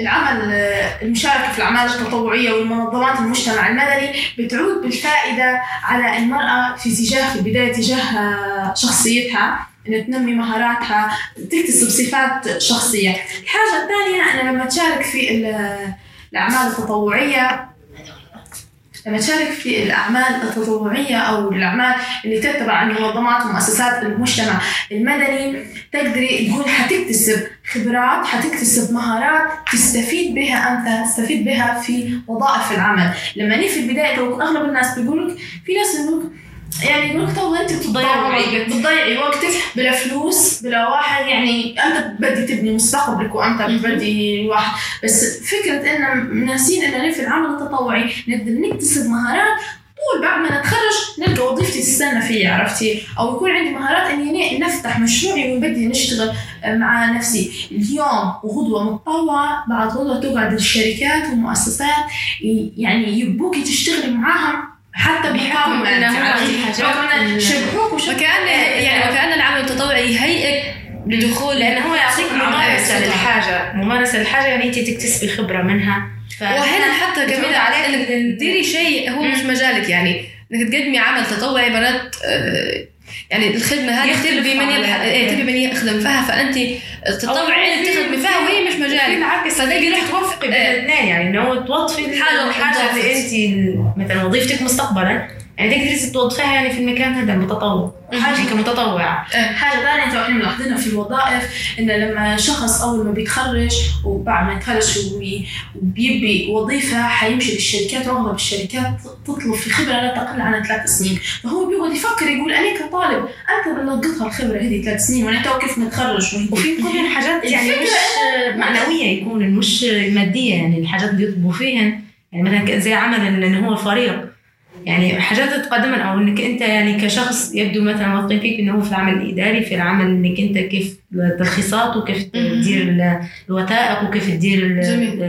العمل آه، المشاركة في الأعمال التطوعية والمنظمات المجتمع المدني بتعود بالفائدة على المرأة في تجاه في البداية تجاه آه، شخصيتها إن تنمي مهاراتها تكتسب صفات شخصية. الحاجة الثانية أنا لما تشارك في ال- الأعمال التطوعية لما تشارك في الأعمال التطوعية أو الأعمال اللي تتبع منظمات ومؤسسات المجتمع المدني. تقدري تقول حتكتسب خبرات حتكتسب مهارات تستفيد بها أنت تستفيد بها في وظائف العمل. لما في البداية أغلب الناس بيقولك في ناس يقولك يعني تو أنت بتضيعي بتضيعي وقتك. بلا فلوس بلا واحد. يعني أنت بدي تبني مستقبلك وأنت بدي واحد. بس فكرة إن ناسين إن في العمل التطوعي نقدر نكتسب مهارات طول بعد ما نتخرج نلقى وظيفتي تستنى فيا عرفتي؟ أو يكون عندي مهارات إني نفتح مشروعي ونبدي نشتغل مع نفسي. اليوم وغدوه متطوعة بعد غدوة تقعد الشركات والمؤسسات يعني يبوكي تشتغلي معاهم حتى بحكم ال- شبهوك وكأن يعني وكأن العمل التطوعي يهيئك لدخول لأنه هو يعطيك ممارسة. للحاجة. ممارسة للحاجة يعني أنت تكتسبي خبرة منها. وهنا حتى كمان عليك عليك انك تديري شيء هو مش مجالك يعني. إنك تقدمي عمل تطوعي بنات آه، يعني الخدمة هذه تبي من يبحث على- إيه تبي من يخدم فيها فأنت تتطوعي إنك تخدمي فيها وهي مش مجالك بالعكس يروح توفقي بين إيه. الاثنين يعني إنه توظفي الحاجة بالضبط. اللي أنت مثلا وظيفتك مستقبلا يعني تقدري توظفيها يعني في المكان هذا المتطوع حاجة كمتطوعة. حاجة ثانية تو إحنا ملاحظينها في الوظائف إن لما شخص أول ما بيتخرج وبعد ما يتخرج وبي- وبيبي وظيفة حيمشي للشركات وأغلب الشركات تطلب في خبرة لا تقل عن ثلاث سنين. فهو بيقعد يفكر يقول أنا كطالب أنت بلقطها الخبرة هذه ثلاث سنين وأنا تو كيف متخرج وهي وفي كل حاجات يعني مش معنوية يكون مش مادية يعني الحاجات بيطلبوا فيهن. يعني مثلا زي عمل اللي هو الفريق يعني حاجات تتقدم أو إنك أنت يعني كشخص يبدو مثلا موثقين فيك إنه هو في العمل الإداري في العمل إنك أنت كيف الترخيصات وكيف تدير ال- الوثائق وكيف تدير.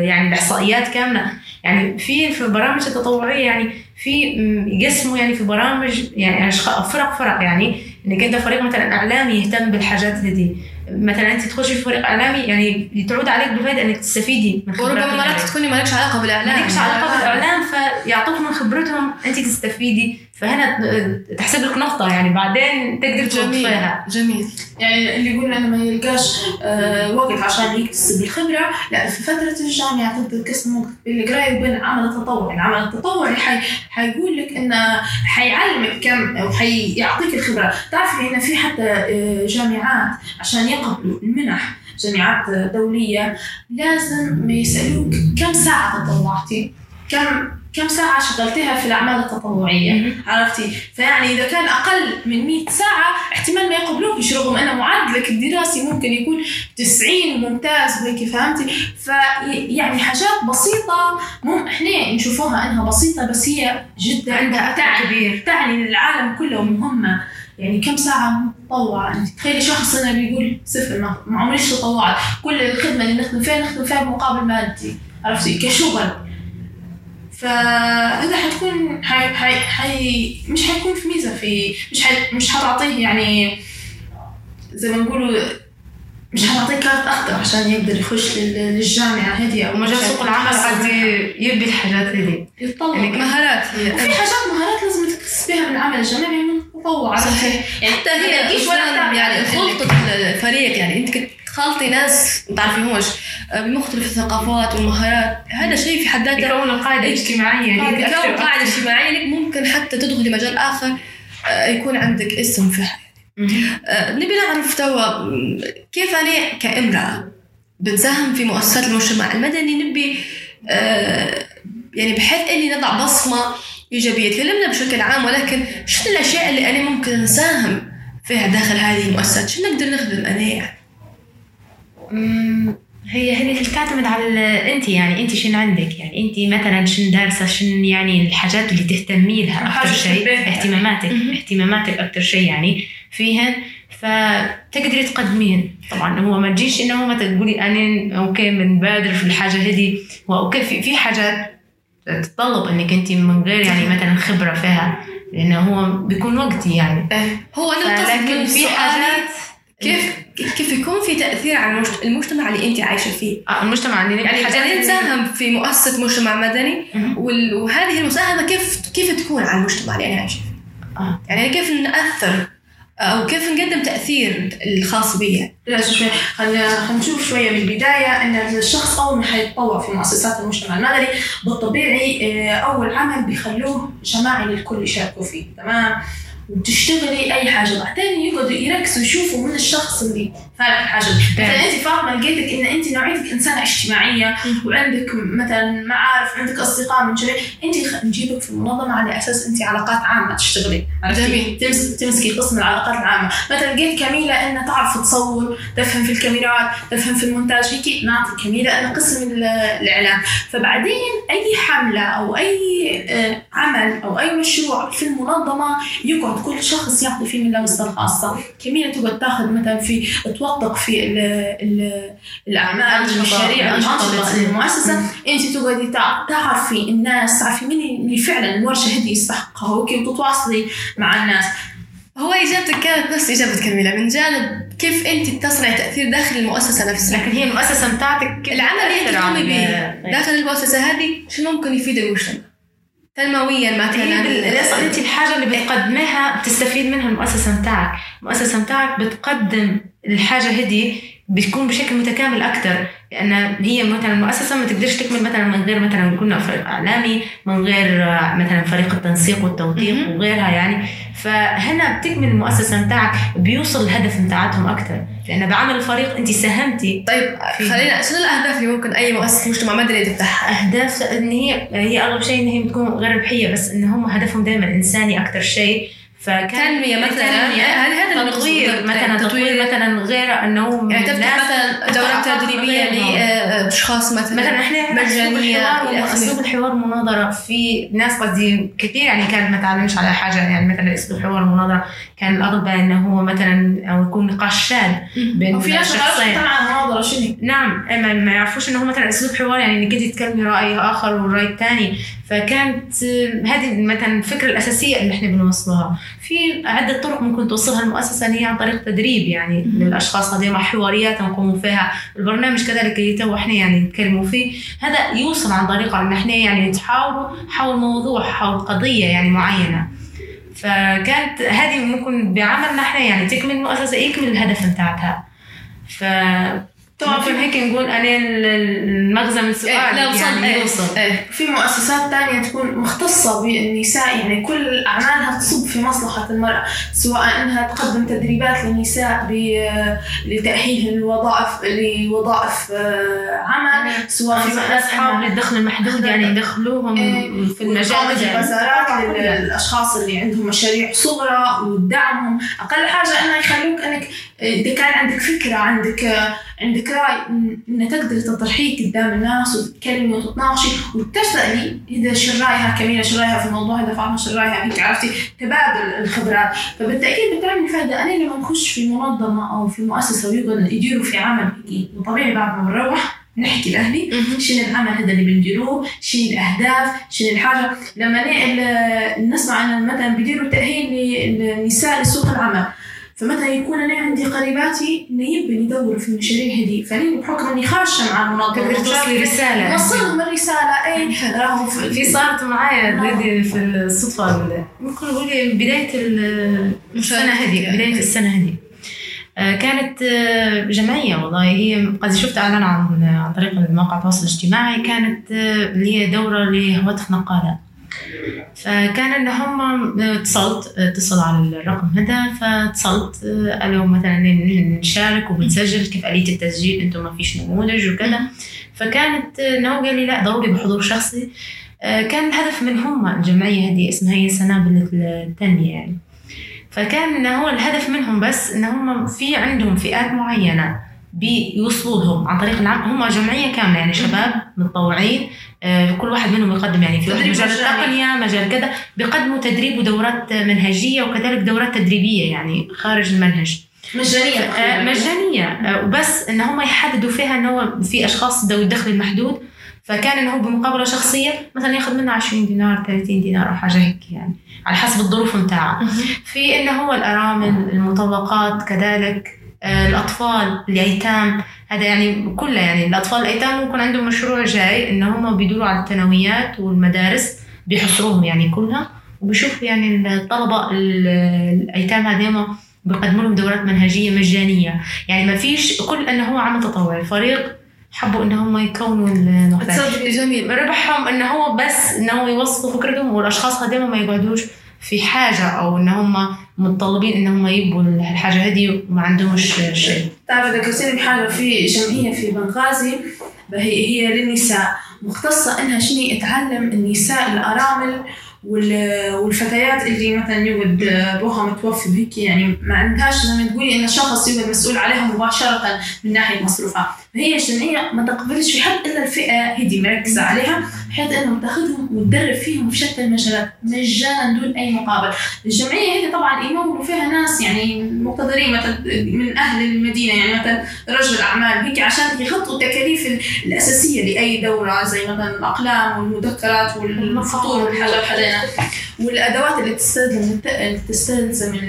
يعني الإحصائيات كاملة. يعني في في البرامج التطوعيه يعني في يقسموا يعني في برامج يعني فرق فرق يعني إنك أنت فريق مثلا إعلامي يهتم بالحاجات دي. مثلا أنت تخشي في فريق إعلامي يعني تعود عليك بفائده إنك تستفيدي من خبرات وربما مرات. تكوني مالكش علاقة بالإعلام. ما لكش علاقة بالإعلام فيعطوك من خبرتهم أنت تستفيدي. فهنا تحسب لك نقطة يعني بعدين تقدر جميل توظفيها جميل. يعني اللي يقول إنه ما يلقاش آه وقت عشان يكتسب الخبرة. لا في فترة الجامعة تقدر تقسم بين القرايه وبين العمل التطوعي، العمل التطوعي حي حيقول لك إنه حيعلمك كم أو حيعطيك الخبرة، تعرف إن في حتى آه جامعات عشان يقبلوا المنح جامعات دولية. لازم يسألوك كم ساعة تطوعتي؟ كم كم ساعة شغلتيها في الأعمال التطوعية؟ عرفتي؟ فيعني إذا كان أقل من 100 ساعة احتمال ما يقبلوكش رغم أن معدلك الدراسي ممكن يكون 90 ممتاز وهيك فهمتي؟ فيعني حاجات بسيطة مم إحنا نشوفوها أنها بسيطة بس هي جدا عندها تعني كبير. تعني للعالم كله مهمة. يعني كم ساعة متطوعة انت تخيلي شخص هنا بيقول صفر ما عمريش تطوعت كل الخدمة اللي نخدم فيها نخدم فيها بمقابل مادي. عرفتي؟ كشغل. فهذا حتكون حي حي حي مش حيكون في ميزة في مش حي مش حتعطيه يعني زي ما نقولوا مش حتعطيه كارت أخضر عشان يقدر يخش لل- للجامعة هذه ومجال عشان سوق العمل. قد يبي الحاجات هذه. يتطلب. يعني مهارات هي. وفي حاجات مهارات لازم تكتسبيها من العمل الجامعي التطوع صحيح. يعني حتى هي تجيش ولا تعمل يعني اللي- خلطة الفريق يعني. أنت كنت تخلطي ناس ما تعرفيهوش آه، بمختلف الثقافات والمهارات. هذا شيء في حد ذاته يكون القاعده الاجتماعيه قاعدة يعني تكون أكثر- قاعدة اجتماعية. لك ممكن حتى تدخلي مجال آخر آه، يكون عندك اسم فيها. آه، نبي نعرف توا كيف أنا كامرأة بتساهم في مؤسسات المجتمع المدني نبي يعني بحيث إني نضع بصمة ايجابيه تكلمنا بشكل عام ولكن شنو الأشياء اللي أنا ممكن نساهم فيها داخل هذه المؤسسات شنو نقدر نخدم أنا يعني؟ أمم، هي هذه تعتمد على انت يعني انت شنو عندك يعني؟ انت مثلا شنو دارسة؟ شنو يعني الحاجات اللي تهتمي لها أكثر شيء. اهتماماتك مهم. اهتماماتك أكثر شيء يعني فيهن فتقدري تقدمين طبعا هو ما تجيش انه ما تقولي أنا okay بنبادر في الحاجة هذه هو okay في, في حاجات تتطلب إنك أنت من غير يعني مثلا خبرة فيها لأنه هو بيكون وقتي يعني. هو أنا لكن في حاجات كيف كيف يكون في تأثير على المجت- المجتمع اللي أنت عايشة فيه؟ آه، المجتمع اللي يعني اللي- نساهم في مؤسسة مجتمع مدني وهذه المساهمة كيف كيف تكون على المجتمع اللي أنا عايشة فيه؟ آه. يعني كيف نأثر أو كيف نقدم تأثير الخاص بي لا خلينا خلينا نشوف شوية من البداية أن الشخص أول ما حيتطوع في مؤسسات المجتمع المدني بالطبيعي آه، أول عمل بيخلوه جماعي للكل يشاركوا فيه تمام؟ وتشتغلي أي حاجة. بعدين يقعدوا يركزوا يشوفوا من الشخص اللي فارق الحاجة مثلا أنت فاطمه لقيتك إن أنت نوعيتك إنسانة اجتماعية وعندك مثلا معارف عندك أصدقاء من شيء أنت نجيبك في المنظمه على أساس أنت علاقات عامة تشتغلي. عرفتي؟ تمس تمسكي قسم العلاقات العامة. مثلا لقيت كميلة إنها تعرف تصور تفهم في الكاميرات تفهم في المونتاج. هيك نعطي كميلة انها قسم ال- الإعلام. فبعدين أي حملة أو أي آه، عمل أو أي مشروع في المنظمة يقعد كل شخص يعطي فيه من لمسته الخاصة. كميلة تقعد تاخذ مثلا في توثق في ال ال الأعمال الأنشطة- المشاريع الأنشطة الأنشطة اللي- المؤسسة. أنت تقعدي تع- تعرفي الناس تعرفي مين اللي فعلا الورشة هذه يستحقها وكيف تتواصلي مع الناس. هو إجابتك كانت نفس إجابة كميلة. من جانب كيف أنت تصنعي تأثير داخل المؤسسة نفسها. لكن هي المؤسسة بتاعتك العمل اللي انت تقومي به داخل المؤسسة هذه شو ممكن يفيد المجتمع تنمويا مثلا أنت الحاجة اللي بتقدمها بتستفيد منها المؤسسة متاعك المؤسسة متاعك بتقدم الحاجة هدي بتكون بشكل متكامل أكثر لأن هي مثلا المؤسسه ما تقدرش تكمل مثلا من غير مثلا كنا فريق إعلامي من غير آه، مثلا فريق التنسيق والتوثيق وغيرها يعني. فهنا بتكمل المؤسسة متاعك بيوصل الهدف متاعتهم أكثر لأن بعمل الفريق أنت ساهمتي طيب خلينا شنو الأهداف اللي ممكن أي مؤسسة مجتمع مدني تفتحها؟ أهداف إن هي هي أغلب شيء إن هي بتكون غير ربحية بس إن هم هدفهم دائما إنساني أكثر شيء. فكان تنمية مثلا هل هذا اللي تطوير بقصده؟ مثلا تطوير مثلا غير أنه يعني تفتح مثلا دورات تدريبية. لأشخاص مثلا مثلا إحنا عندنا اسلوب مجانية الحوار. اسلوب الحوار المناظره في ناس قصدي كثير يعني كانت ما تعلمش على حاجة يعني مثلا اسلوب حوار المناظره كان الاغلب إنه هو مثلا أو يكون نقاش شاذ بين وفي ناس على المناظرة شنو نعم ما, ما يعرفوش إنه هو مثلا أسلوب حوار يعني إنك أنت تتكلمي رأي آخر والرأي الثاني فكانت هذه مثلا الفكرة الأساسية اللي إحنا بنوصلها. في عدة طرق ممكن توصلها المؤسسة اللي هي عن طريق تدريب يعني للأشخاص هذه مع حواريات نقوم فيها. البرنامج كذلك اللي تو إحنا يعني نتكلموا فيه هذا يوصل عن طريقه إن إحنا يعني نتحاوروا حول موضوع حول قضية يعني معينة. فكانت هذه ممكن بعملنا إحنا يعني تكمل المؤسسة يكمل الهدف بتاعتها ف طبعاً ممكن هيك نقول أنا ال- المغزى من إيه، سؤالك لا وصل يعني. إيه. يوصل إيه. في مؤسسات تانية تكون مختصة بالنساء يعني كل أعمالها تصب في مصلحة المرأة سواء أنها تقدم تدريبات للنساء لتأهيل الوظائف لوظائف آه، عمل سواء في في اصحاب الدخل المحدود يعني يدخلوهم إيه، في المجال ده البازارات للأشخاص اللي عندهم مشاريع صغرى ودعمهم. أقل حاجة إنه يخلوك إنك إذا كان عندك فكرة عندك عندك رأي إن تقدر تطرحيه قدام الناس وتتكلمي وتتناقشي. وتسألي إذا شو رأيها كمينة شو رأيها في الموضوع هذا فاطمة شو رأيها هيك عرفتي تبادل الخبرات. فبالتأكيد بتعمل فائدة أنا لما نخش في منظمة أو في مؤسسة ويقعدوا يديروا في عمل هيك وطبيعي بعد ما بنروح نحكي لأهلي. شنو العمل هذا اللي بنديروه؟ شنو الأهداف؟ شنو الحاجة؟ لما نسمع إن مثلا بيديروا تأهيل للنساء لسوق العمل. فمثلا يكون أنا عندي قريباتي؟ إنه يبي يدوروا في المشاريع هذه. فاني بحكم إني خاشه مع المنظمه تقدر توصلي ومشاركة، رسالة. نوصلهم الرسالة. اي راهو في صارت معايا هذه في الصدفة ال- ممكن نقول بداية ال- السنة هذه بداية السنة هذه. آه، كانت آه، جمعية والله. هي قد شفت إعلان عن عن طريق مواقع التواصل الاجتماعي. كانت آه، اللي هي دورة لهواتف نقالة. فكان إن هم آه، اتصلت اتصل على الرقم هذا فاتصلت آه، قالوا مثلا ن- نشارك وبنسجل كيف آلية التسجيل أنتم ما فيش نموذج وكذا. فكانت آه، انه قال لي لا ضروري بحضور شخصي. آه، كان الهدف من هم الجمعية هذه اسمها هي سنابل التنمية يعني. فكان هو الهدف منهم بس إن هم في عندهم فئات معينة. بيوصلوا لهم عن طريق العمل. هم جمعية كاملة يعني شباب متطوعين آه، كل واحد منهم يقدم يعني في مجال مجاني. التقنية مجال كذا. بيقدموا تدريب ودورات منهجية وكذلك دورات تدريبية يعني خارج المنهج. مجانية آه،. مجانية. آه، وبس إن هم يحددوا فيها انه هو في أشخاص ذوي الدخل المحدود. فكان انه هو بمقابلة شخصية مثلا ياخذ منها 20 دينار 30 دينار أو حاجة هيك يعني على حسب الظروف متاعها في انه هو الأرامل المطلقات كذلك الأطفال الأيتام. هذا يعني كلها يعني الأطفال الأيتام ممكن عندهم مشروع جاي إن هم بيدوروا على الثانويات والمدارس بيحصروهم يعني كلها. وبيشوفوا يعني الطلبة ال- الأيتام هذيما بيقدموا لهم دورات منهجية مجانية. يعني ما فيش كل انه هو عمل تطوعي فريق حبوا إن هم يكونوا الوحدات تصدقي جميل. ربحهم إن هو بس إن هو يوصلوا فكرتهم والأشخاص هذول ما يقعدوش في حاجة أو إن هم متطلبين ان هم يبوا الحاجة هذه وما عندهمش شيء. تعرف ذكرتني بحاجة في جمعية في بنغازي هي هي للنساء. مختصة إنها شنو تعلم النساء الأرامل وال- والفتيات اللي مثلا يقعد أبوها متوفي وهيك يعني ما عندهاش. لما تقولي إن شخص يقعد مسؤول عليها مباشرة من ناحية مصروفها. فهي الجمعية ما تقبلش في حد إلا الفئة هذه مركزة عليها. بحيث إنه تأخذهم وتدرب فيهم في شتى المجالات مجانا دون أي مقابل. الجمعية هذه طبعا يمولوا فيها ناس يعني مقتدرين مثلا من أهل المدينة يعني مثلا رجل أعمال هيك عشان يغطوا التكاليف ال- الأساسية لأي دورة زي مثلا الأقلام والمذكرات والفطور والحاجات هذينا. والأدوات اللي تستلزم تستلزم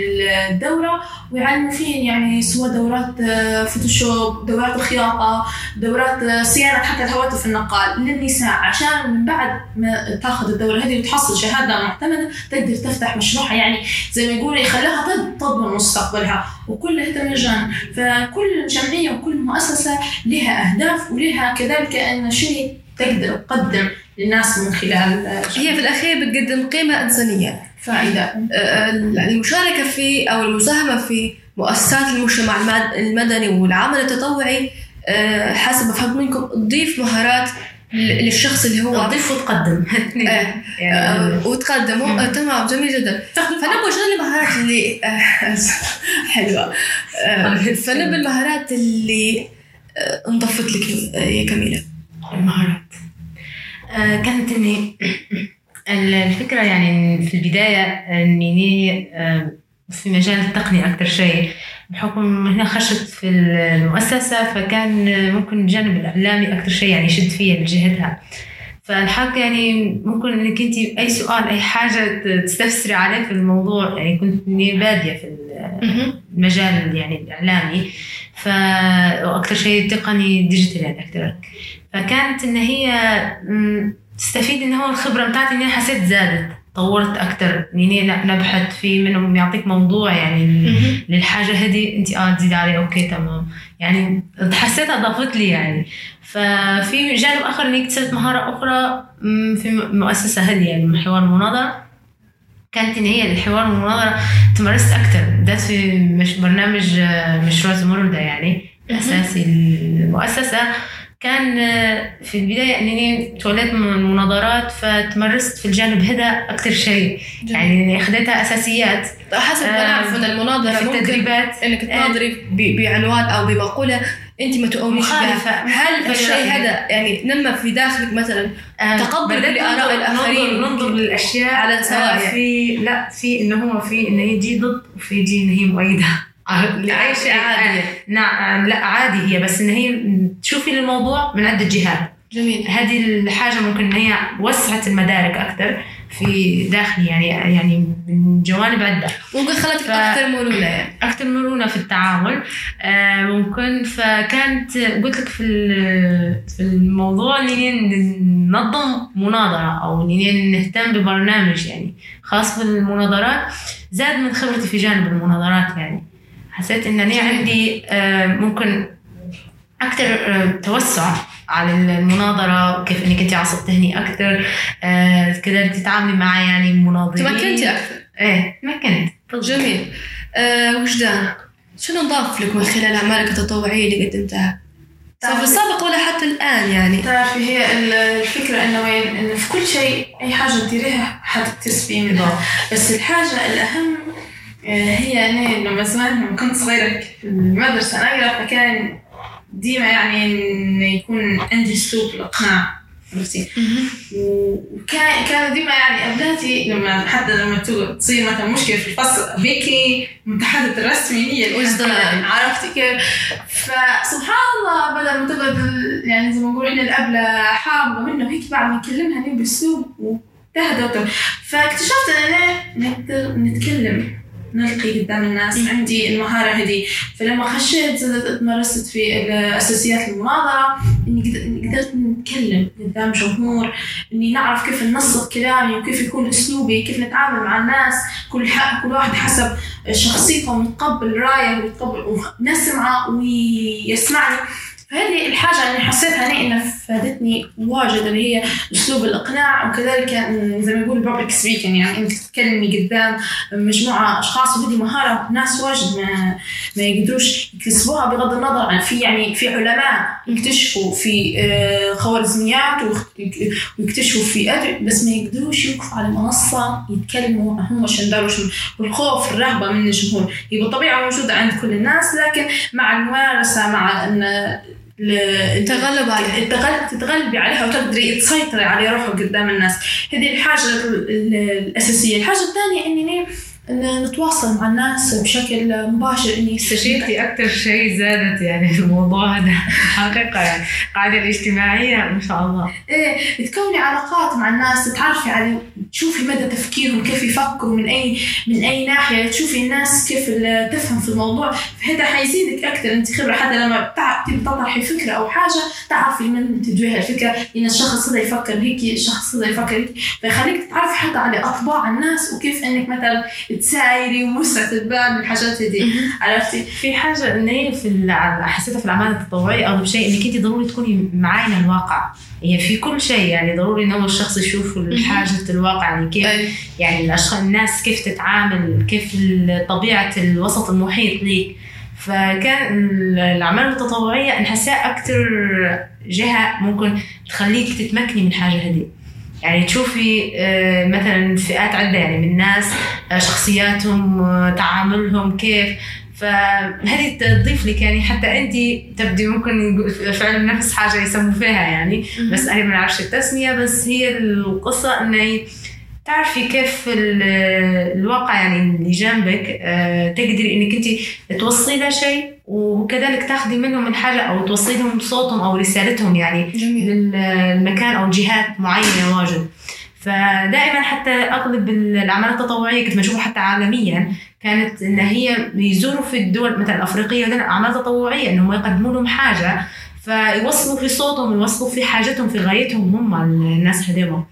الدوره ويعلموا فيه يعني سواء دورات آه، فوتوشوب دورات الخياطة دورات آه، صيانة حتى الهواتف النقال. للنساء عشان من بعد ما تاخذ الدورة هذه وتحصل شهادة معتمدة تقدر تفتح مشروعها. يعني زي ما يقولوا يخليها تضمن مستقبلها. وكل هذا مجانا فكل جمعية وكل مؤسسة لها أهداف ولها كذلك أن شيء تقدر تقدم. للناس من خلال هي في الأخير بتقدم قيمة إنسانية. فائدة آه، المشاركة في أو المساهمة في مؤسسات المجتمع المدني والعمل التطوعي آه، حسب ما فهمت منكم تضيف مهارات للشخص اللي هو تضيف وتقدم. آه، يعني وتقدم تمام جميل جدا. فنبغى شنو المهارات اللي حلوة. فنبغى المهارات اللي انضفت لك يا كميلة. المهارات. آه كانت إني الفكرة يعني في البداية إني آه في مجال التقنية أكثر شيء بحكم هنا خشت في المؤسسة فكان ممكن الجانب الإعلامي أكثر شيء يعني يشد فيا لجهتها. فالحق يعني ممكن إنك أنت أي سؤال أي حاجة تستفسري عليه في الموضوع يعني كنت بادية في المجال يعني الإعلامي. فاكثر شيء تقني digital يعني أكثر فكانت إن هي تستفيد إن هو الخبرة بتاعتي اني حسيت زادت طورت أكثر اني نبحث في منهم يعطيك موضوع يعني للحاجة هذه أنت آه تزيد عليه okay تمام. يعني حسيت اضافت لي يعني. ففي جانب آخر إني اكتسبت مهارة أخرى في المؤسسه هذه يعني حوار المناظرة. كانت إن هي الحوار والمناظره تمارست أكثر ده في مش برنامج آه، مشروع زمرد يعني أساسي المؤسسه كان آه، في البداية أنني توليت من المناظرات فتمرست في الجانب هذا أكثر شيء. يعني أخذتها أساسيات. حسب ما نعرف أن المناظرة في التدريبات. أنك تناظري بعنوان أو بمقولة أنت ما تؤمنيش بها. هل الشيء هذا يعني نمى في داخلك مثلا آه تقبل لاراء الآخرين؟ ننظر للأشياء. على سواء آه في لا في انه هو في انه هي دي ضد وفي دي انه هي مؤيدة. شيء عادي نعم لأ عادي هي بس إن هي تشوفي الموضوع من عدة جهات. جميل. هذه الحاجة ممكن إن هي وسعت المدارك أكثر في داخلي يعني يعني من جوانب عدة. ممكن خلتك. أكثر مرونة. يعني أكثر مرونة في التعامل. آه ممكن. فكانت قلت لك في في الموضوع اني ننظم مناظرة أو اني نهتم ببرنامج يعني خاص بالمناظرات. زاد من خبرتي في جانب المناظرات يعني. حسيت انني عندي آه ممكن أكثر آه توسع على المناظرة كيف إنك أنت عصب تهني أكثر آه كذلك تتعاملي مع يعني مناظرين تمكنتي أكثر إيه تمكنت. جميل. آه وجدان شنو نضاف لك من خلال أعمالك التطوعية اللي قدمتها؟ سواء في السابق ولا حتى الآن يعني؟ تعرفي هي الفكرة إنه وين؟ انه في كل شيء أي حاجة تديريها حتكتسبي منها بس الحاجة الأهم هي أنا لما زمان لما كنت صغيرة في المدرسة أقرأ فكان ديما يعني إنه يكون عندي أسلوب الإقناع عرفتي؟ وكان كانوا ديما يعني أبناتي لما حتى لما تصير مثلا مشكلة في الفصل هيك المتحدث الرسمي هي الوجدان عرفتي كيف؟ فسبحان الله بدل ما تقعد يعني زي ما نقول إحنا الأبلة حامضة منه هيك بعد ما نكلمها بأسلوب تهدى فاكتشفت إن أنا نقدر نتكلم. نلقي قدام الناس. عندي المهارة هذه فلما خشيت زدت مارست في أساسيات المناظرة إني قدرت نتكلم قدام جمهور إني نعرف كيف ننسق كلامي وكيف يكون أسلوبي كيف نتعامل مع الناس. كل كل واحد حسب شخصيته ونتقبل رأيه ويتقبل ونسمعه ويسمعني. فهذه الحاجة اللي حسيتها أنا إنها فادتني واجد اللي هي أسلوب الإقناع وكذلك زي ما يقول بابليك سبيكينج يعني أنت تتكلمي قدام مجموعة أشخاص وهذه مهارة ناس واجد ما ما يقدروش يكتسبوها بغض النظر عن في يعني في علماء يكتشفوا في آه، خوارزميات ويكتشفوا في أدري بس ما يقدروش يوقفوا على منصة يتكلموا هم شندار والخوف الرهبة من الجمهور. هي بالطبيعة موجودة عند كل الناس لكن مع الممارسة مع أن التغلب عليها تتغلبي عليها وتقدري تسيطري على روحك قدام الناس. هذه الحاجة الأساسية. الحاجة الثانية إني إن نتواصل مع الناس بشكل مباشر إني استشيرتي أكثر شيء زادت يعني في الموضوع هذا. حقيقة يعني. القاعده الاجتماعية ما شاء الله. إيه تكوني علاقات مع الناس تتعرفي على تشوفي مدى تفكيرهم كيف يفكروا من اي من أي ناحية. تشوفي الناس كيف تفهم في الموضوع. فهذا حيزيدك أكثر أنت خبرة حتى لما تطرحي فكرة أو حاجة تعرفي من تدويها الفكرة. إن الشخص هذا يفكر هيك الشخص هذا يفكر هيك. فيخليك تتعرفي حتى على أطباع الناس وكيف إنك مثلا تسايري ومسعة البال الحاجات هذي عرفتي؟ في حاجة ان هي في حسيتها في الاعمال التطوعيه اغلب شيء إنك أنت ضروري تكوني معاينة الواقع. هي في كل شيء يعني ضروري إن هو الشخص يشوف حاجة الواقع يعني كيف. يعني الأشخاص الناس كيف تتعامل كيف طبيعة الوسط المحيط ليك. فكان ال- الأعمال التطوعيه نحسها أكثر جهة ممكن تخليك تتمكني من حاجة هذه يعني تشوفي آه، مثلا فئات عدة يعني من الناس آه، شخصياتهم آه، تعاملهم كيف. فهذه تضيف لك يعني حتى انت تبدي ممكن في علم النفس حاجة يسموا فيها يعني. بس أنا ما نعرفش التسمية بس هي القصة انه تعرفي كيف ال- الواقع يعني اللي جنبك تقدري إنك انت توصلي له شيء. وكذلك تاخذي منهم الحاجة أو توصلي لهم صوتهم أو رسالتهم يعني جميل. للمكان أو جهات معينة واجد. فدائما حتى أغلب الاعمال التطوعية كنت بشوفها حتى عالميا كانت إن هي يزوروا في الدول مثلا الافريقيه ودول أعمال تطوعية إنهم يقدموا لهم حاجة فيوصلوا في صوتهم يوصلوا في حاجتهم في غايتهم هم الناس هذول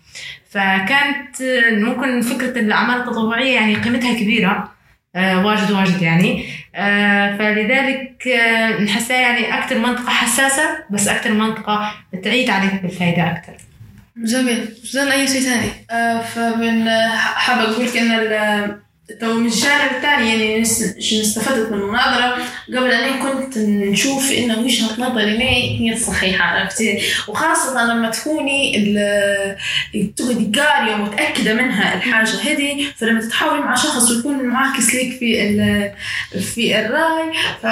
فكانت ممكن فكرة الأعمال التطوعية يعني قيمتها كبيرة. واجد واجد يعني. آه، فلذلك آه، نحسها يعني أكثر منطقة حساسة بس أكثر منطقة تعيد عليك بالفائده أكثر جميل. جدا أي شيء ثاني؟ آه، فمن حابة أقول لك ال- تو من الجانب الثاني يعني شو استفدت من المناظرة قبل أن كنت نشوف إن وجهة نظري معي هي الصحيحة عرفتي وخاصة لما تكوني تقعدي قارية ومتأكدة منها الحاجة هذه فلما تتحاوري مع شخص ويكون معاكس لك في في الرأي ف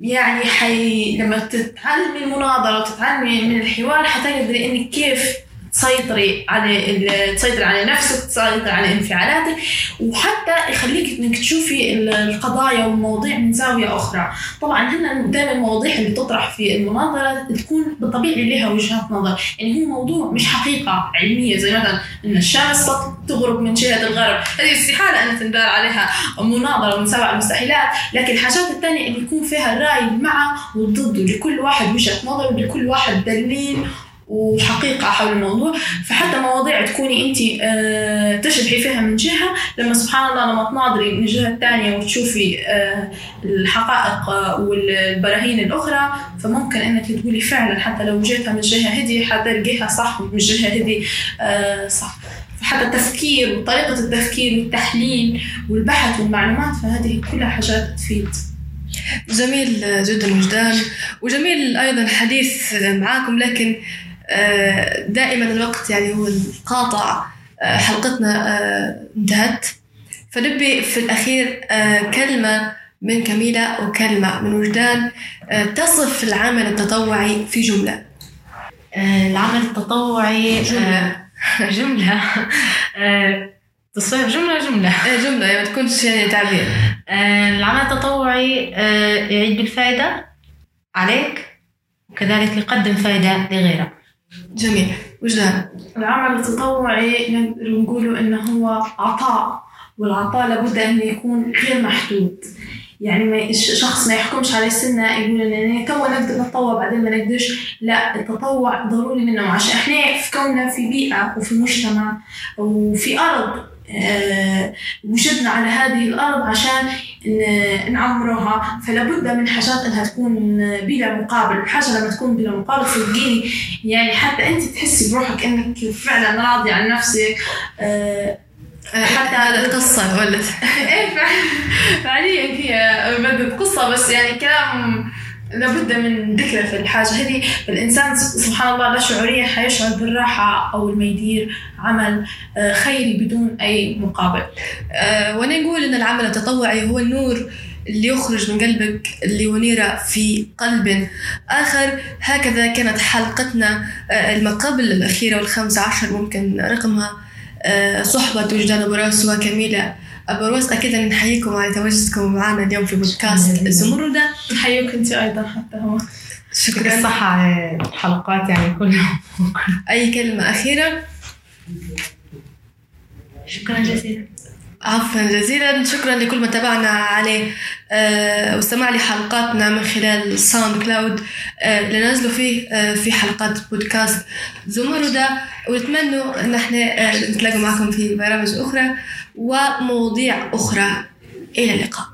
يعني حي لما تتعلمي المناظرة وتتعلمي من الحوار حتقدري إنك كيف تسيطري على تسيطري على نفسك تسيطري على انفعالاتك وحتى يخليك إنك تشوفي ال- القضايا والمواضيع من زاوية أخرى. طبعا هنا دائما المواضيع اللي تطرح في المناظرة تكون بالطبيعي لها وجهات نظر. يعني هو موضوع مش حقيقة علمية زي مثلا إن الشمس تغرب من جهة الغرب. هذه استحالة أن تندار عليها مناظرة من سبع المستحيلات لكن الحاجات الثانية اللي يكون فيها الراي مع والضد ولكل واحد وجهة نظر ولكل واحد دليل وحقيقة حول الموضوع. فحتى مواضيع تكوني انت آه تشرحي فيها من جهة لما سبحان الله لما تناظري من جهة ثانية وتشوفي آه الحقائق والبراهين الأخرى فممكن انك تقولي فعلا حتى لو جيتها من جهة هذه حتلقيها صح من جهة هذه آه صح. فحتى التفكير وطريقة التفكير والتحليل والبحث والمعلومات فهذه كلها حاجات تفيد. جميل جدا وجدان وجميل أيضا الحديث معاكم لكن دائما الوقت يعني هو القاطع آه، حلقتنا آه، انتهت. فنبي في الأخير آه، كلمة من كميلة وكلمة من وجدان آه، تصف العمل التطوعي في جملة. آه، العمل التطوعي جملة. آه، جملة آه، جملة. آه، جملة يعني ما تكونش يعني تعبير. آه، العمل التطوعي آه، يعيد بالفائدة عليك وكذلك يقدم فائدة لغيرك. جميل. وجدان العمل التطوعي نقدر إنه هو عطاء والعطاء لابد أن يكون غير محدود. يعني ما شخص ما يحكمش على سنة يقول ان أنا تو نقدر نتطوع بعدين ما نقدرش. لا التطوع ضروري منه. عشان إحنا في كوننا في بيئة وفي مجتمع وفي أرض وجدنا على هذه الأرض عشان ن- نعمرها. فلا بد من حاجات أنها تكون بلا مقابل الحاجة لما تكون بلا مقابل صدقيني يعني حتى أنت تحسي بروحك إنك فعلا راضي عن نفسك. آه، آه، حتى- القصة ولد. إيه فعليا فيها بدت قصة بس يعني كلام لابد من ذكره في الحاجة هذه. الإنسان سبحان الله لا شعوريا حيشعر بالراحة أول ما يدير عمل آه، خيري بدون أي مقابل. آه، وأنا نقول إن العمل التطوعي هو النور اللي يخرج من قلبك اللي ونيرة في قلب آخر. هكذا كانت حلقتنا آه، ما قبل الأخيرة والخامسة عشر ممكن رقمها آه، صحبة وجدان أبو روس أبو روس أكيد نحييكم على تواجدكم معنا اليوم في بودكاست زمردة. نحييك أنت أيضا حتى هو. شكرا. الصحة على الحلقات يعني كلها أي كلمة أخيرة؟ شكرا جزيلا. عفوا جزيلا. شكرا لكل من تابعنا عليه آه واستمع لحلقاتنا من خلال ساوند كلاود. آه لنزلوا فيه آه في حلقات بودكاست زمردة. ونتمنى أن إحنا آه نتلاقوا معكم في برامج أخرى. ومواضيع أخرى. إلى اللقاء.